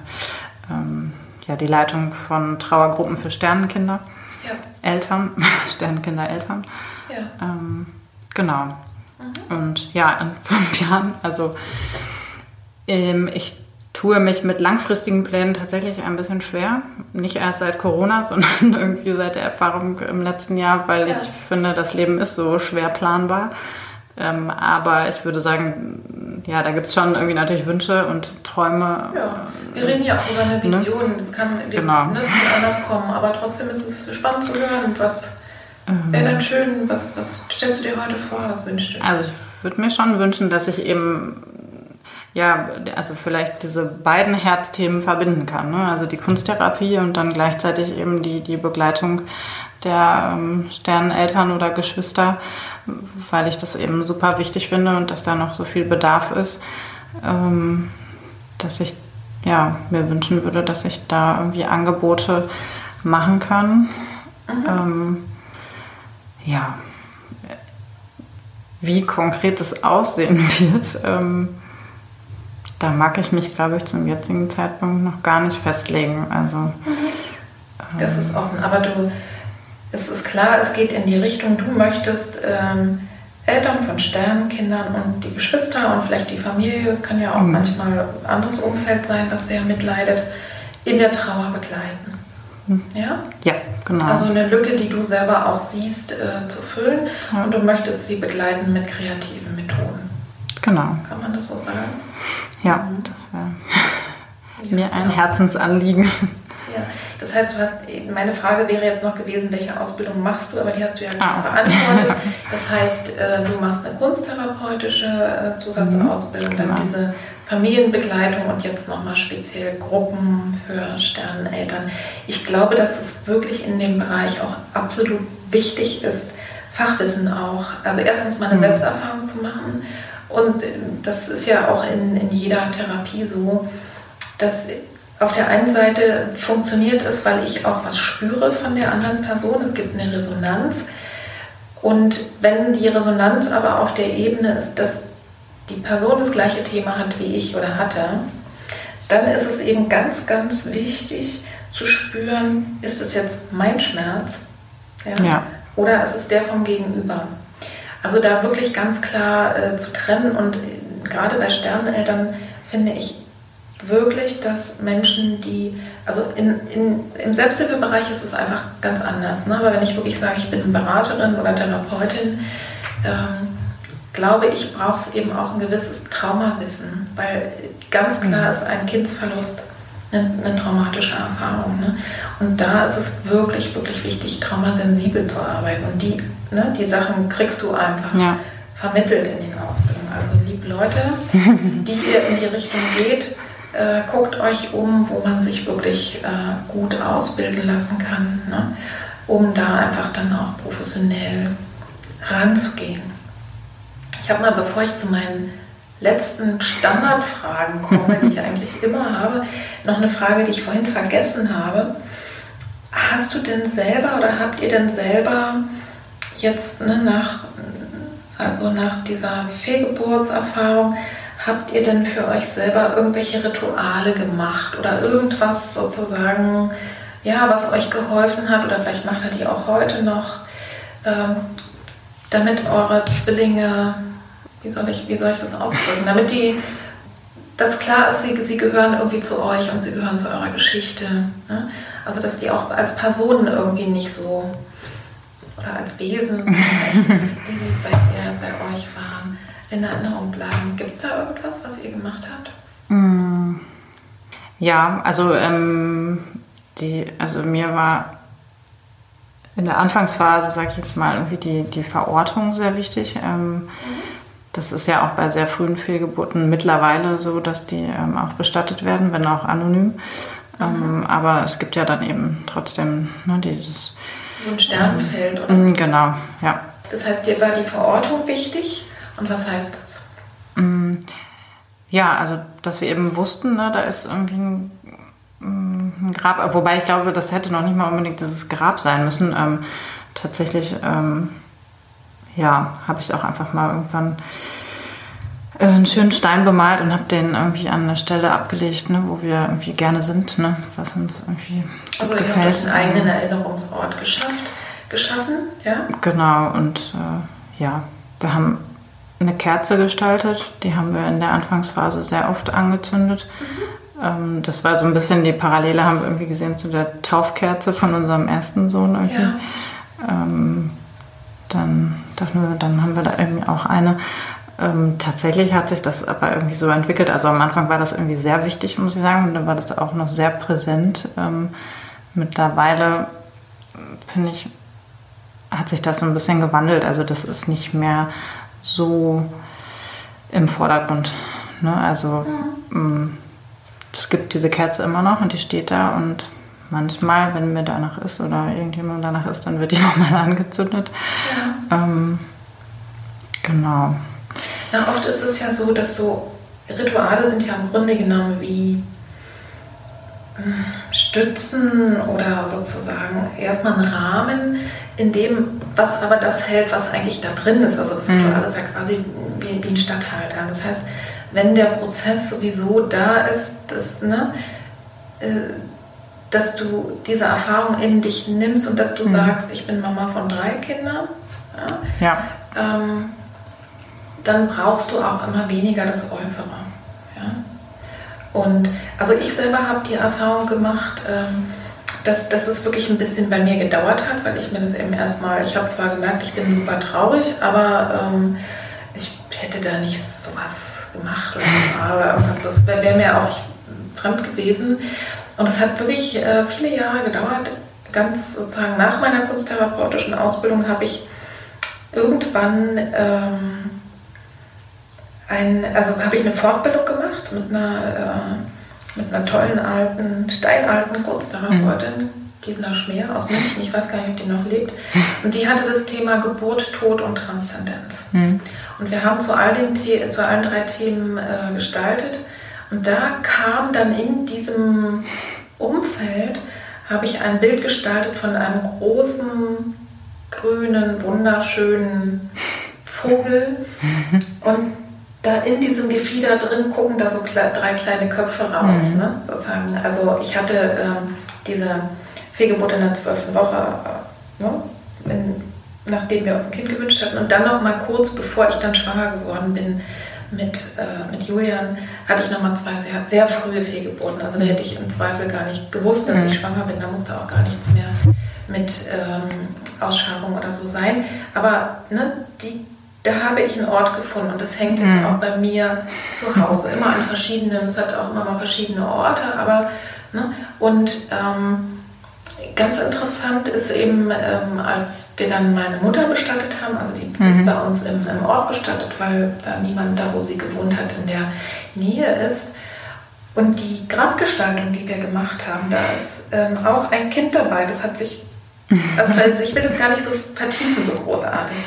ähm, ja, die Leitung von Trauergruppen für Sternenkinder. Ja. Eltern, Sternenkinder, Eltern. Ja. Ähm, genau. Mhm. Und ja, in fünf Jahren, also ähm, ich tue mich mit langfristigen Plänen tatsächlich ein bisschen schwer. Nicht erst seit Corona, sondern irgendwie seit der Erfahrung im letzten Jahr, weil ja. ich finde, das Leben ist so schwer planbar. Ähm, aber ich würde sagen, ja, da gibt es schon irgendwie natürlich Wünsche und Träume. Ja, wir reden ja auch über eine ne? Vision. Ne? Das kann genau. ne, anders kommen, aber trotzdem ist es spannend zu hören, was ähm, wäre dann schön, was, was stellst du dir heute vor, was wünschst du? Also ich würde mir schon wünschen, dass ich eben ja, also vielleicht diese beiden Herzthemen verbinden kann. Ne? Also die Kunsttherapie und dann gleichzeitig eben die, die Begleitung der ähm, Sterneneltern oder Geschwister weil ich das eben super wichtig finde und dass da noch so viel Bedarf ist, ähm, dass ich ja, mir wünschen würde, dass ich da irgendwie Angebote machen kann. Mhm. Ähm, ja, wie konkret es aussehen wird, ähm, da mag ich mich, glaube ich, zum jetzigen Zeitpunkt noch gar nicht festlegen. Also, mhm. das ist offen, aber du es ist klar, es geht in die Richtung, du möchtest ähm, Eltern von Sternenkindern und die Geschwister und vielleicht die Familie, das kann ja auch mhm. manchmal ein anderes Umfeld sein, das sehr mitleidet, in der Trauer begleiten. Mhm. Ja? Ja, genau. Also eine Lücke, die du selber auch siehst, äh, zu füllen ja. und du möchtest sie begleiten mit kreativen Methoden. Genau. Kann man das so sagen? Ja, mhm. das wäre mir ein Herzensanliegen. Ja, das heißt, du hast, meine Frage wäre jetzt noch gewesen, welche Ausbildung machst du, aber die hast du ja ah. beantwortet. Das heißt, äh, du machst eine kunsttherapeutische äh, Zusatzausbildung, mhm, dann genau. diese Familienbegleitung und jetzt nochmal speziell Gruppen für Sterneneltern. Ich glaube, dass es wirklich in dem Bereich auch absolut wichtig ist, Fachwissen auch, also erstens mal eine mhm. Selbsterfahrung zu machen und äh, das ist ja auch in, in jeder Therapie so, dass auf der einen Seite funktioniert es, weil ich auch was spüre von der anderen Person. Es gibt eine Resonanz. Und wenn die Resonanz aber auf der Ebene ist, dass die Person das gleiche Thema hat wie ich oder hatte, dann ist es eben ganz, ganz wichtig zu spüren, ist es jetzt mein Schmerz ja? ja. oder ist es der vom Gegenüber. Also da wirklich ganz klar äh, zu trennen und gerade bei Sterneneltern finde ich wirklich, dass Menschen, die, also in, in, im Selbsthilfebereich ist es einfach ganz anders. Ne? Aber wenn ich wirklich sage, ich bin Beraterin oder Therapeutin, ähm, glaube ich, brauche es eben auch ein gewisses Traumawissen, weil ganz klar mhm. ist ein Kindsverlust eine, eine traumatische Erfahrung. Ne? Und da ist es wirklich, wirklich wichtig, traumasensibel zu arbeiten. Und die, ne, die Sachen kriegst du einfach ja. vermittelt in den Ausbildungen. Also liebe Leute, die ihr in die Richtung geht, äh, guckt euch um, wo man sich wirklich äh, gut ausbilden lassen kann, ne? um da einfach dann auch professionell ranzugehen. Ich habe mal, bevor ich zu meinen letzten Standardfragen komme, die ich eigentlich immer habe, noch eine Frage, die ich vorhin vergessen habe. Hast du denn selber oder habt ihr denn selber jetzt ne, nach, also nach dieser Fehlgeburtserfahrung, habt ihr denn für euch selber irgendwelche Rituale gemacht oder irgendwas sozusagen, ja, was euch geholfen hat oder vielleicht macht ihr die auch heute noch, ähm, damit eure Zwillinge wie soll ich, wie soll ich das ausdrücken? Damit die, das klar ist, sie, sie gehören irgendwie zu euch und sie gehören zu eurer Geschichte. Ne? Also, dass die auch als Personen irgendwie nicht so, oder als Wesen, die sie bei, ihr, bei euch waren, in Erinnerung bleiben. Gibt es da irgendwas, was ihr gemacht habt? Mm. Ja, also, ähm, die, also mir war in der Anfangsphase, sage ich jetzt mal, irgendwie die, die Verortung sehr wichtig. Ähm, mhm das ist ja auch bei sehr frühen Fehlgeburten mittlerweile so, dass die ähm, auch bestattet werden, wenn auch anonym. Ähm, mhm. aber es gibt ja dann eben trotzdem ne, dieses. So ein Sternenfeld, oder? Mm, genau, ja. Das heißt, dir war die Verortung wichtig. Und was heißt das? Mm, ja, also, dass wir eben wussten, ne, da ist irgendwie ein, mm, ein, Grab. Wobei ich glaube, das hätte noch nicht mal unbedingt dieses Grab sein müssen. Ähm, tatsächlich. Ähm, ja, habe ich auch einfach mal irgendwann äh, einen schönen Stein bemalt und habe den irgendwie an eine Stelle abgelegt, ne, wo wir irgendwie gerne sind, ne, was uns irgendwie also gefällt. Also einen eigenen Erinnerungsort geschafft, geschaffen, ja? Genau, und äh, ja, wir haben eine Kerze gestaltet, die haben wir in der Anfangsphase sehr oft angezündet. Mhm. Das war so ein bisschen die Parallele, haben wir irgendwie gesehen zu der Taufkerze von unserem ersten Sohn irgendwie. Ja. Ähm, dann dachten wir, dann haben wir da irgendwie auch eine. Ähm, tatsächlich hat sich das aber irgendwie so entwickelt. Also am Anfang war das irgendwie sehr wichtig, muss ich sagen. Und dann war das auch noch sehr präsent. Ähm, mittlerweile, finde ich, hat sich das so ein bisschen gewandelt. Also das ist nicht mehr so im Vordergrund. Ne? Also mhm. Mm, es gibt diese Kerze immer noch und die steht da und manchmal, wenn mir danach ist oder irgendjemand danach ist, dann wird die nochmal angezündet. Ja. Ähm, genau. Na, oft ist es ja so, dass so Rituale sind ja im Grunde genommen wie Stützen oder sozusagen erstmal ein Rahmen, in dem, was aber das hält, was eigentlich da drin ist. Also das mhm. ist ja quasi wie, wie ein Stadthalter. Das heißt, wenn der Prozess sowieso da ist, das, ne, äh, dass du diese Erfahrung in dich nimmst und dass du mhm. sagst, ich bin Mama von drei Kindern, ja, ja. Ähm, dann brauchst du auch immer weniger das Äußere. Ja? Und also ich selber habe die Erfahrung gemacht, ähm, dass, dass es wirklich ein bisschen bei mir gedauert hat, weil ich mir das eben erstmal, ich habe zwar gemerkt, ich bin super traurig, aber ähm, ich hätte da nicht sowas gemacht oder, oder irgendwas, das wäre wär mir auch fremd gewesen. Und es hat wirklich äh, viele Jahre gedauert. Ganz sozusagen nach meiner kunsttherapeutischen Ausbildung habe ich irgendwann ähm, ein, also habe ich eine Fortbildung gemacht mit einer, äh, mit einer tollen alten, steinalten Kunsttherapeutin, mhm. Gisela Schmier aus München, ich weiß gar nicht, ob die noch lebt. Und die hatte das Thema Geburt, Tod und Transzendenz. Mhm. Und wir haben zu, all den zu allen drei Themen äh, gestaltet. Und da kam dann in diesem Umfeld, habe ich ein Bild gestaltet von einem großen, grünen, wunderschönen Vogel. Und da in diesem Gefieder drin gucken da so drei kleine Köpfe raus. Mhm. Ne, sozusagen. Also ich hatte ähm, diese Fehlgeburt in der zwölften Woche, äh, ne, wenn, nachdem wir uns ein Kind gewünscht hatten. Und dann noch mal kurz, bevor ich dann schwanger geworden bin, mit, äh, mit Julian hatte ich nochmal zwei sehr, sehr frühe Fehlgeburten. Also da hätte ich im Zweifel gar nicht gewusst, dass mhm. ich schwanger bin. Da musste auch gar nichts mehr mit ähm, Ausschabung oder so sein. Aber ne, die, da habe ich einen Ort gefunden und das hängt jetzt mhm. auch bei mir zu Hause. Immer an verschiedenen, es hat auch immer mal verschiedene Orte, aber ne, und ähm, Ganz interessant ist eben, ähm, als wir dann meine Mutter bestattet haben, also die mhm. ist bei uns im, im, Ort bestattet, weil da niemand da, wo sie gewohnt hat, in der Nähe ist. Und die Grabgestaltung, die wir gemacht haben, da ist ähm, auch ein Kind dabei. Das hat sich, also ich will das gar nicht so vertiefen, so großartig.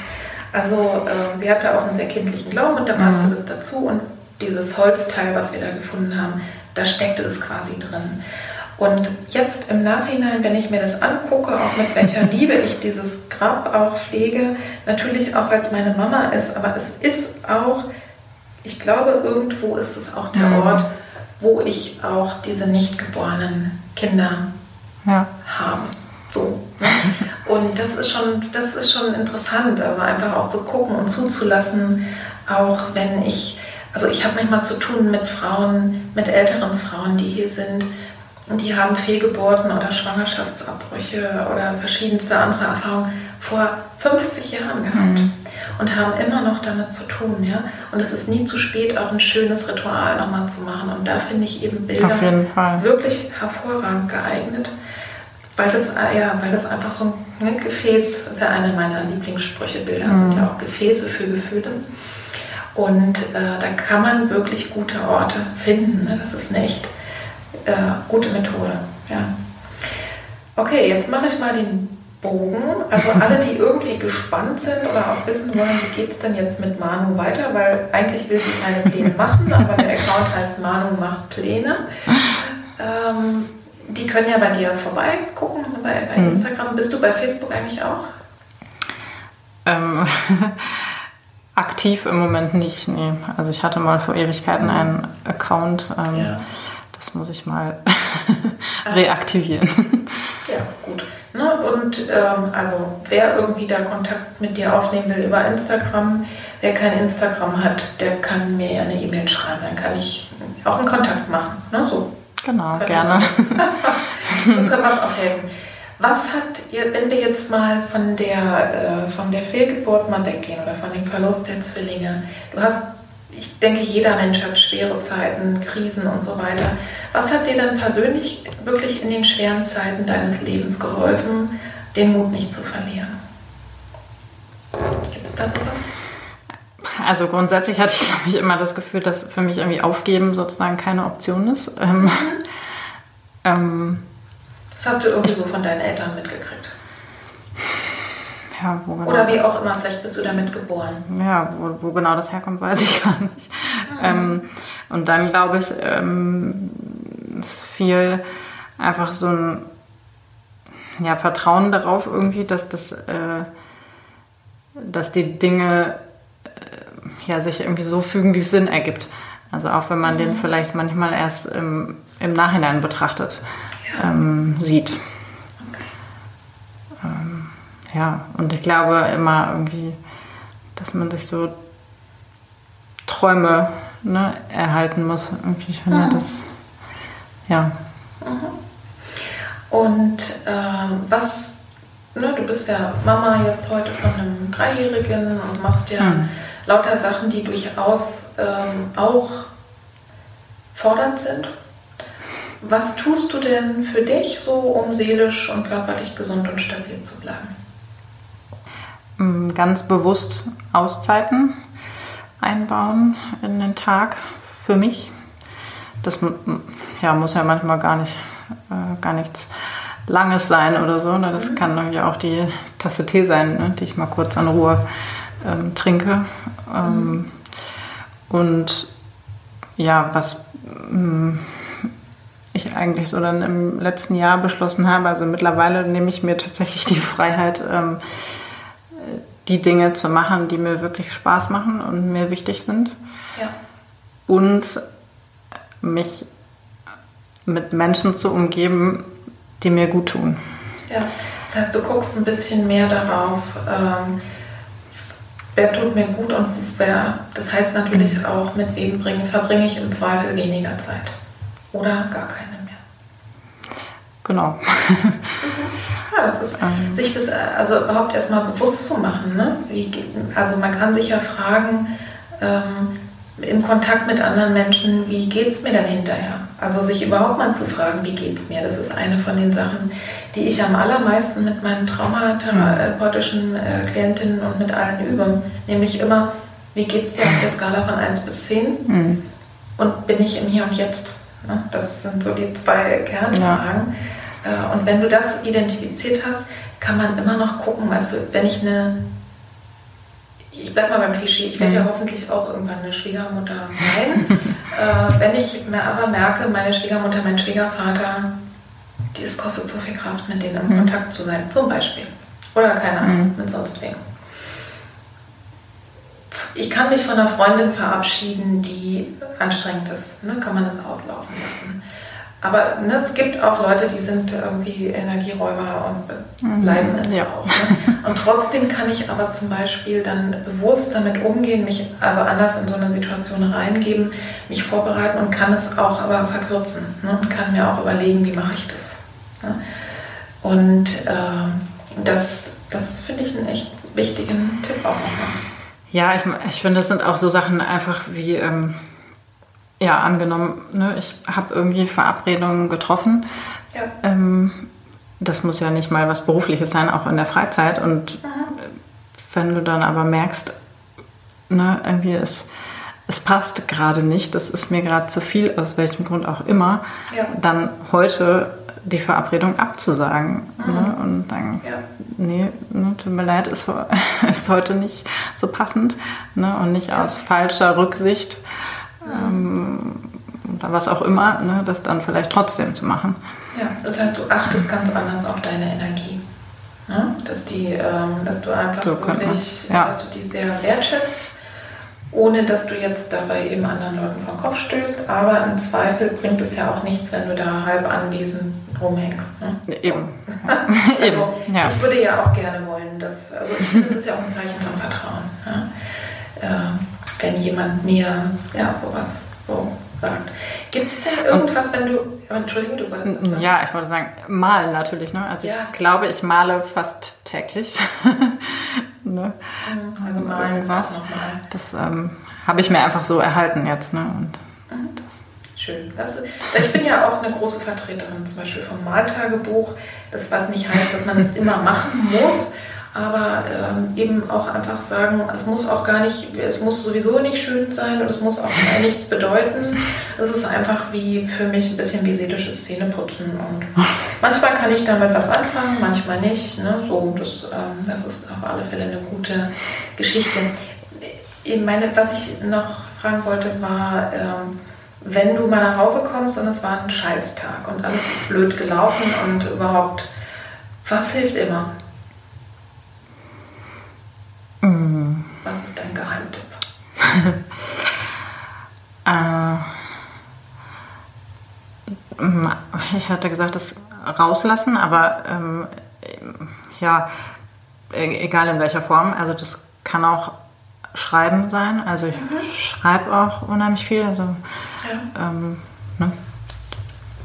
Also äh, sie hatte auch einen sehr kindlichen Glauben und da passte mhm. das dazu. Und dieses Holzteil, was wir da gefunden haben, da steckte es quasi drin. Und jetzt im Nachhinein, wenn ich mir das angucke, auch mit welcher Liebe ich dieses Grab auch pflege, natürlich auch, weil es meine Mama ist, aber es ist auch, ich glaube, irgendwo ist es auch der mhm. Ort, wo ich auch diese nicht geborenen Kinder ja. habe. So. Ne? Und das ist schon, das ist schon interessant, also einfach auch zu gucken und zuzulassen, auch wenn ich, also ich habe manchmal zu tun mit Frauen, mit älteren Frauen, die hier sind, und die haben Fehlgeburten oder Schwangerschaftsabbrüche oder verschiedenste andere Erfahrungen vor 50 Jahren gehabt mhm. und haben immer noch damit zu tun. Ja? Und es ist nie zu spät, auch ein schönes Ritual nochmal zu machen. Und da finde ich eben Bilder wirklich hervorragend geeignet, weil das, ja, weil das einfach so ein ne, Gefäß, das ist ja eine meiner Lieblingssprüche, Bilder mhm. sind ja auch Gefäße für Gefühle. Und äh, da kann man wirklich gute Orte finden. Ne? Das ist eine echt äh, gute Methode. Ja. Okay, jetzt mache ich mal den Bogen. Also alle, die irgendwie gespannt sind oder auch wissen wollen, wie geht es denn jetzt mit Manu weiter, weil eigentlich will sie keine Pläne machen, aber der Account heißt Manu macht Pläne. Ähm, die können ja bei dir vorbeigucken, bei, bei mhm. Instagram. Bist du bei Facebook eigentlich auch? Ähm, aktiv im Moment nicht, nee. Also ich hatte mal vor Ewigkeiten einen Account. Ähm, ja das muss ich mal reaktivieren. Ja, gut. Ne? Und ähm, also wer irgendwie da Kontakt mit dir aufnehmen will über Instagram, wer kein Instagram hat, der kann mir ja eine E-Mail schreiben, dann kann ich auch einen Kontakt machen. Ne? So genau, gerne. so können wir es auch helfen. Was hat ihr, wenn wir jetzt mal von der, äh, von der Fehlgeburt mal weggehen oder von dem Verlust der Zwillinge, du hast ich denke, jeder Mensch hat schwere Zeiten, Krisen und so weiter. Was hat dir dann persönlich wirklich in den schweren Zeiten deines Lebens geholfen, den Mut nicht zu verlieren? Gibt es da sowas? Also grundsätzlich hatte ich, glaube ich, immer das Gefühl, dass für mich irgendwie Aufgeben sozusagen keine Option ist. Ähm, mhm. ähm, das hast du irgendwie so von deinen Eltern mitgekriegt? Ja, wo genau, Oder wie auch immer, vielleicht bist du damit geboren. Ja, wo, wo genau das herkommt, weiß ich gar nicht. Mhm. Ähm, und dann glaube ich, ähm, ist viel einfach so ein ja, Vertrauen darauf irgendwie, dass, das, äh, dass die Dinge ja, sich irgendwie so fügen, wie es Sinn ergibt. Also auch wenn man mhm. den vielleicht manchmal erst im, im Nachhinein betrachtet, ja. ähm, sieht ja, und ich glaube immer irgendwie, dass man sich so Träume ne, erhalten muss. Irgendwie, ich finde mhm. das, ja. Mhm. Und ähm, was, ne, du bist ja Mama jetzt heute von einem Dreijährigen und machst ja mhm. Lauter Sachen, die durchaus ähm, auch fordernd sind. Was tust du denn für dich so, um seelisch und körperlich gesund und stabil zu bleiben? Mm, ganz bewusst Auszeiten einbauen in den Tag für mich. Das ja, muss ja manchmal gar nicht äh, gar nichts Langes sein oder so. Ne? Das mhm. kann irgendwie auch die Tasse Tee sein, ne? die ich mal kurz an Ruhe ähm, trinke. Ähm. Und ja, was ähm, ich eigentlich so dann im letzten Jahr beschlossen habe, also mittlerweile nehme ich mir tatsächlich die Freiheit, ähm, die Dinge zu machen, die mir wirklich Spaß machen und mir wichtig sind. Ja. Und mich mit Menschen zu umgeben, die mir gut tun. Ja, das heißt, du guckst ein bisschen mehr darauf, ähm, wer tut mir gut und wer, das heißt natürlich auch, mit wem bringe, verbringe ich im Zweifel weniger Zeit oder gar keine mehr. Genau. Ja, das ist, ähm. sich das also überhaupt erstmal bewusst zu machen. Ne? Wie, also man kann sich ja fragen, ähm, im Kontakt mit anderen Menschen, wie geht es mir denn hinterher? Also sich überhaupt mal zu fragen, wie geht es mir? Das ist eine von den Sachen, die ich am allermeisten mit meinen traumatherapeutischen äh, Klientinnen und mit allen übe. Nämlich immer, wie geht es dir auf der Skala von 1 bis 10? Mhm. Und bin ich im Hier und Jetzt? Ne? Das sind so die zwei Kernfragen. Ja. Äh, und wenn du das identifiziert hast, kann man immer noch gucken, weißt du, wenn ich eine, ich bleibe mal beim Klischee, ich werde mhm. ja hoffentlich auch irgendwann eine Schwiegermutter sein. äh, wenn ich mir aber merke, meine Schwiegermutter, mein Schwiegervater, die, es kostet so viel Kraft, mit denen im mhm. Kontakt zu sein, zum Beispiel. Oder keine Ahnung, mhm. mit sonst wem. Ich kann mich von einer Freundin verabschieden, die anstrengend ist. Ne? Kann man das auslaufen lassen. Aber ne, es gibt auch Leute, die sind irgendwie Energieräuber und mhm. bleiben es ja. auch. Ne? Und trotzdem kann ich aber zum Beispiel dann bewusst damit umgehen, mich also anders in so eine Situation reingeben, mich vorbereiten und kann es auch aber verkürzen ne? und kann mir auch überlegen, wie mache ich das. Ne? Und äh, das, das finde ich einen echt wichtigen Tipp auch nochmal. Ja, ich, ich finde, das sind auch so Sachen einfach wie, ähm, ja, angenommen, ne, ich habe irgendwie Verabredungen getroffen. Ja. Ähm, das muss ja nicht mal was Berufliches sein, auch in der Freizeit. Und Aha. wenn du dann aber merkst, ne, irgendwie es, es passt gerade nicht, das ist mir gerade zu viel, aus welchem Grund auch immer, ja. dann heute die Verabredung abzusagen ne? und sagen, ja. nee, ne, tut mir leid, ist, ist heute nicht so passend ne? und nicht aus falscher Rücksicht ähm, oder was auch immer, ne? das dann vielleicht trotzdem zu machen. Ja, das heißt, du achtest ganz anders auf deine Energie. Ne? Dass, die, ähm, dass du einfach so wirklich, ja. dass du die sehr wertschätzt ohne dass du jetzt dabei eben anderen Leuten vom Kopf stößt. Aber im Zweifel bringt es ja auch nichts, wenn du da halb anwesend rumhängst. Ne? Eben. also, ja. Ich würde ja auch gerne wollen, dass, also ich finde, das ist ja auch ein Zeichen von Vertrauen. Ja? Äh, wenn jemand mir ja, sowas so sagt. Gibt es denn irgendwas, wenn du. Entschuldige, du wolltest das sagen. Ja, ich wollte sagen, malen natürlich. Ne? Also ja. ich glaube, ich male fast täglich. ne? Mhm, also malen irgendwas. Das ähm, habe ich mir einfach so erhalten jetzt. Ne? Und mhm. Schön. Das, ich bin ja auch eine große Vertreterin zum Beispiel vom Maltagebuch, das was nicht heißt, dass man es immer machen muss, aber ähm, eben auch einfach sagen, es muss auch gar nicht, es muss sowieso nicht schön sein und es muss auch nichts bedeuten. Es ist einfach wie für mich ein bisschen wie seelisches Zähneputzen und manchmal kann ich damit was anfangen, manchmal nicht. Ne? So, das, ähm, das ist auf alle Fälle eine gute Geschichte. Ich meine, was ich noch fragen wollte, war, ähm, wenn du mal nach Hause kommst und es war ein Scheißtag und alles ist blöd gelaufen und überhaupt, was hilft immer? Mm. Was ist dein Geheimtipp? äh, ich hatte gesagt, das rauslassen, aber ähm, ja, e-, egal in welcher Form. Also das kann auch Schreiben sein. Also ich mhm. schreibe auch unheimlich viel. Also ja, ähm, ne?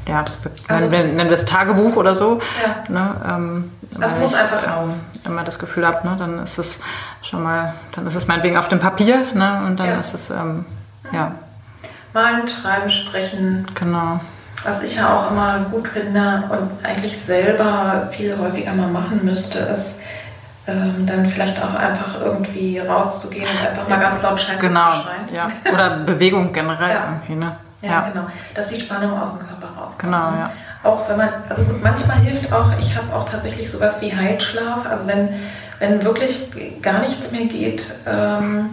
Ja also, nennen, wir es Tagebuch oder so. Ja. Ne? Ähm, das muss ich, einfach raus. Ähm, immer das Gefühl habe, ne? dann ist es schon mal, dann ist es meinetwegen auf dem Papier ne? und dann ja. ist es, ähm, ja. Malen, schreiben, sprechen. Genau. Was ich ja auch immer gut finde und eigentlich selber viel häufiger mal machen müsste, ist, ähm, dann vielleicht auch einfach irgendwie rauszugehen und einfach mal ganz laut Scheiße genau, zu schreien. Ja. Oder Bewegung generell irgendwie, ne? Ja, ja, genau. Dass die Spannung aus dem Körper rauskommt. Genau, ja. Auch wenn man, also gut, manchmal hilft auch, ich habe auch tatsächlich sowas wie Heilschlaf. Also wenn, wenn wirklich gar nichts mehr geht, ähm,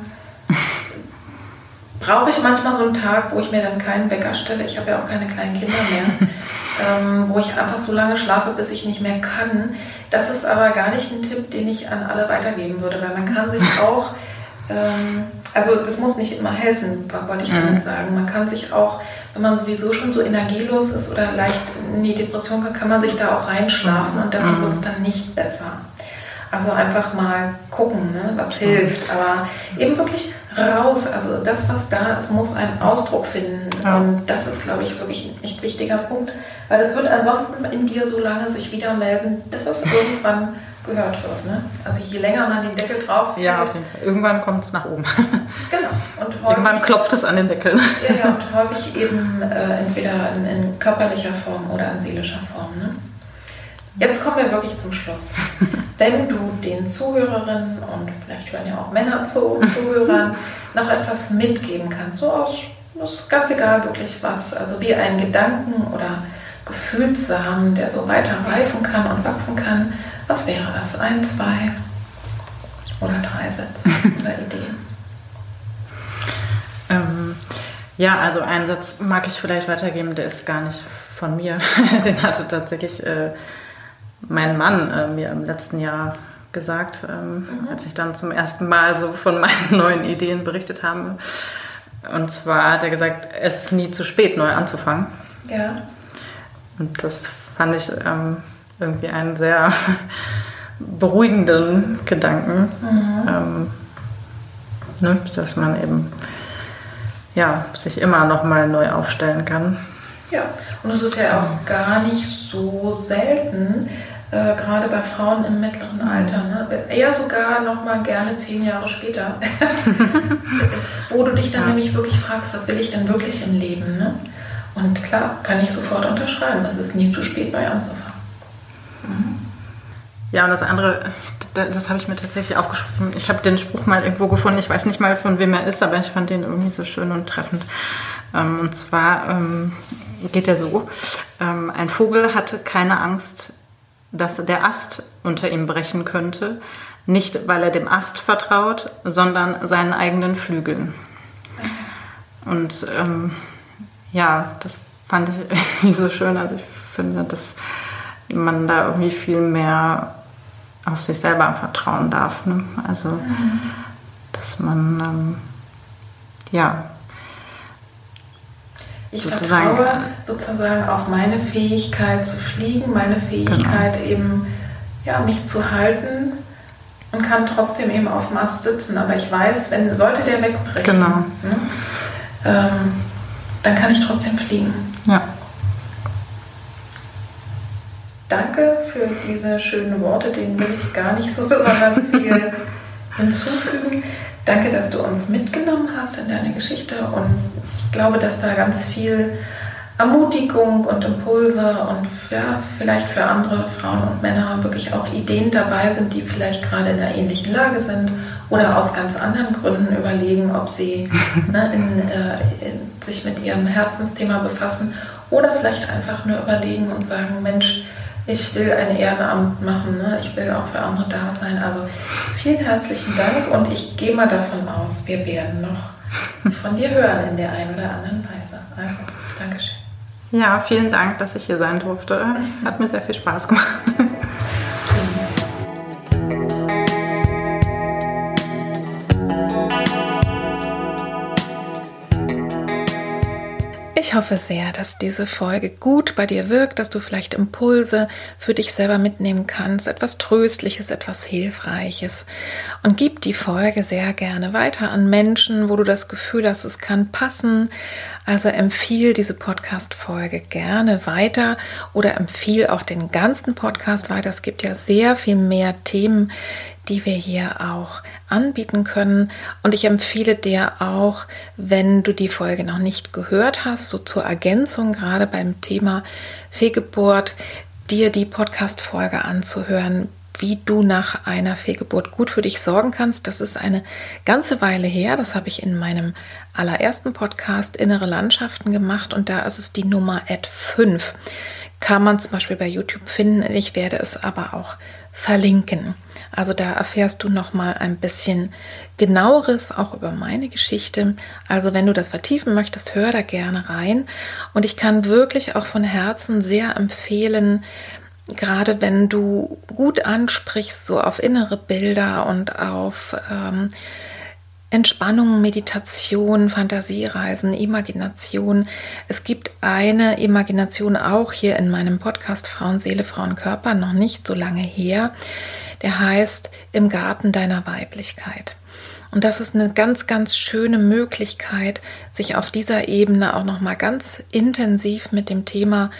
brauche ich manchmal so einen Tag, wo ich mir dann keinen Wecker stelle. Ich habe ja auch keine kleinen Kinder mehr. ähm, wo ich einfach so lange schlafe, bis ich nicht mehr kann. Das ist aber gar nicht ein Tipp, den ich an alle weitergeben würde, weil man kann sich auch, ähm, also das muss nicht immer helfen, wollte ich damit mhm. sagen. Man kann sich auch, wenn man sowieso schon so energielos ist oder leicht in die Depression kann, kann man sich da auch reinschlafen und davon mhm. wird es dann nicht besser. Also einfach mal gucken, ne, was hilft. Aber eben wirklich raus. Also das, was da ist, muss einen Ausdruck finden. Ja. Und das ist, glaube ich, wirklich ein echt wichtiger Punkt. Weil es wird ansonsten in dir so lange sich wieder melden, bis es irgendwann gehört wird. Ne? Also je länger man den Deckel drauf Ja, auf jeden Fall. Irgendwann kommt es nach oben. Genau. Und häufig, Irgendwann klopft es an den Deckel. Ja, ja und häufig eben äh, entweder in, in, körperlicher Form oder in seelischer Form. Ne? Jetzt kommen wir wirklich zum Schluss. Wenn du den Zuhörerinnen und vielleicht hören ja auch Männer zu, Zuhörern noch etwas mitgeben kannst, so aus ist ganz egal wirklich was, also wie ein Gedanken oder Gefühlssamen, der so weiter reifen kann und wachsen kann. Was wäre das? Ein, zwei oder drei Sätze oder Ideen? Ähm, ja, also einen Satz mag ich vielleicht weitergeben, der ist gar nicht von mir. Den hatte tatsächlich äh, mein Mann äh, mir im letzten Jahr gesagt, ähm, mhm. als ich dann zum ersten Mal so von meinen neuen Ideen berichtet habe. Und zwar hat er gesagt, es ist nie zu spät, neu anzufangen. Ja. Und das fand ich ähm, irgendwie einen sehr beruhigenden Gedanken, mhm. ähm, ne, dass man eben ja, sich immer noch mal neu aufstellen kann. Ja, und es ist ja auch gar nicht so selten, äh, gerade bei Frauen im mittleren Alter. Ne? Eher sogar noch mal gerne zehn Jahre später, wo du dich dann ja. nämlich wirklich fragst, was will ich denn wirklich im Leben? Ne? Und klar, kann ich sofort unterschreiben, es ist nie zu spät, neu anzufangen. Ja, und das andere, das habe ich mir tatsächlich aufgeschrieben. Ich habe den Spruch mal irgendwo gefunden. Ich weiß nicht mal, von wem er ist, aber ich fand den irgendwie so schön und treffend. Ähm, und zwar ähm, geht er so: ähm, Ein Vogel hatte keine Angst dass der Ast unter ihm brechen könnte, nicht weil er dem Ast vertraut, sondern seinen eigenen Flügeln. Und ähm, ja, das fand ich irgendwie so schön. Also ich finde, dass man da irgendwie viel mehr auf sich selber vertrauen darf. Ne? Also, mhm. dass man ähm, ja ich sozusagen, vertraue sozusagen auf meine Fähigkeit zu fliegen, meine Fähigkeit genau. eben, ja, mich zu halten und kann trotzdem eben auf dem Ast sitzen. Aber ich weiß, wenn sollte der wegbrechen, genau. ne, ähm, dann kann ich trotzdem fliegen. Ja. Danke für diese schönen Worte, denen will ich gar nicht so besonders viel hinzufügen. Danke, dass du uns mitgenommen hast in deine Geschichte und ich glaube, dass da ganz viel Ermutigung und Impulse und ja, vielleicht für andere Frauen und Männer wirklich auch Ideen dabei sind, die vielleicht gerade in einer ähnlichen Lage sind oder aus ganz anderen Gründen überlegen, ob sie ne, in, äh, in, sich mit ihrem Herzensthema befassen oder vielleicht einfach nur überlegen und sagen, Mensch, ich will ein Ehrenamt machen, ne? ich will auch für andere da sein. Also vielen herzlichen Dank und ich gehe mal davon aus, wir werden noch von dir hören in der einen oder anderen Weise. Also, Dankeschön. Ja, vielen Dank, dass ich hier sein durfte. Hat mir sehr viel Spaß gemacht. Ich hoffe sehr, dass diese Folge gut bei dir wirkt, dass du vielleicht Impulse für dich selber mitnehmen kannst, etwas Tröstliches, etwas Hilfreiches. Und gib die Folge sehr gerne weiter an Menschen, wo du das Gefühl hast, es kann passen. Also empfiehl diese Podcast-Folge gerne weiter oder empfiehl auch den ganzen Podcast weiter. Es gibt ja sehr viel mehr Themen, die wir hier auch anbieten können. Und ich empfehle dir auch, wenn du die Folge noch nicht gehört hast, so zur Ergänzung, gerade beim Thema Fehlgeburt, dir die Podcast-Folge anzuhören, wie du nach einer Fehlgeburt gut für dich sorgen kannst. Das ist eine ganze Weile her. Das habe ich in meinem allerersten Podcast Innere Landschaften gemacht und da ist es die Nummer Ad 5. Kann man zum Beispiel bei YouTube finden. Ich werde es aber auch verlinken. Also da erfährst du noch mal ein bisschen genaueres auch über meine Geschichte. Also wenn du das vertiefen möchtest, hör da gerne rein. Und ich kann wirklich auch von Herzen sehr empfehlen, gerade wenn du gut ansprichst, so auf innere Bilder und auf ähm, Entspannung, Meditation, Fantasiereisen, Imagination. Es gibt eine Imagination auch hier in meinem Podcast Frauen, Seele, Frauen, Körper, noch nicht so lange her. Der heißt Im Garten deiner Weiblichkeit. Und das ist eine ganz, ganz schöne Möglichkeit, sich auf dieser Ebene auch noch mal ganz intensiv mit dem Thema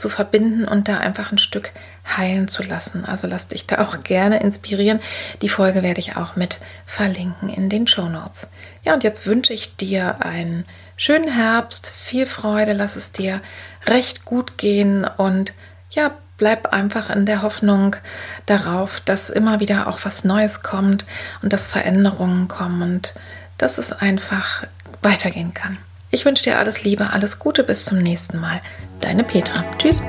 zu verbinden und da einfach ein Stück heilen zu lassen. Also lass dich da auch gerne inspirieren. Die Folge werde ich auch mit verlinken in den Show Notes. Ja, und jetzt wünsche ich dir einen schönen Herbst, viel Freude, lass es dir recht gut gehen und ja, bleib einfach in der Hoffnung darauf, dass immer wieder auch was Neues kommt und dass Veränderungen kommen und dass es einfach weitergehen kann. Ich wünsche dir alles Liebe, alles Gute, bis zum nächsten Mal. Deine Petra. Tschüss.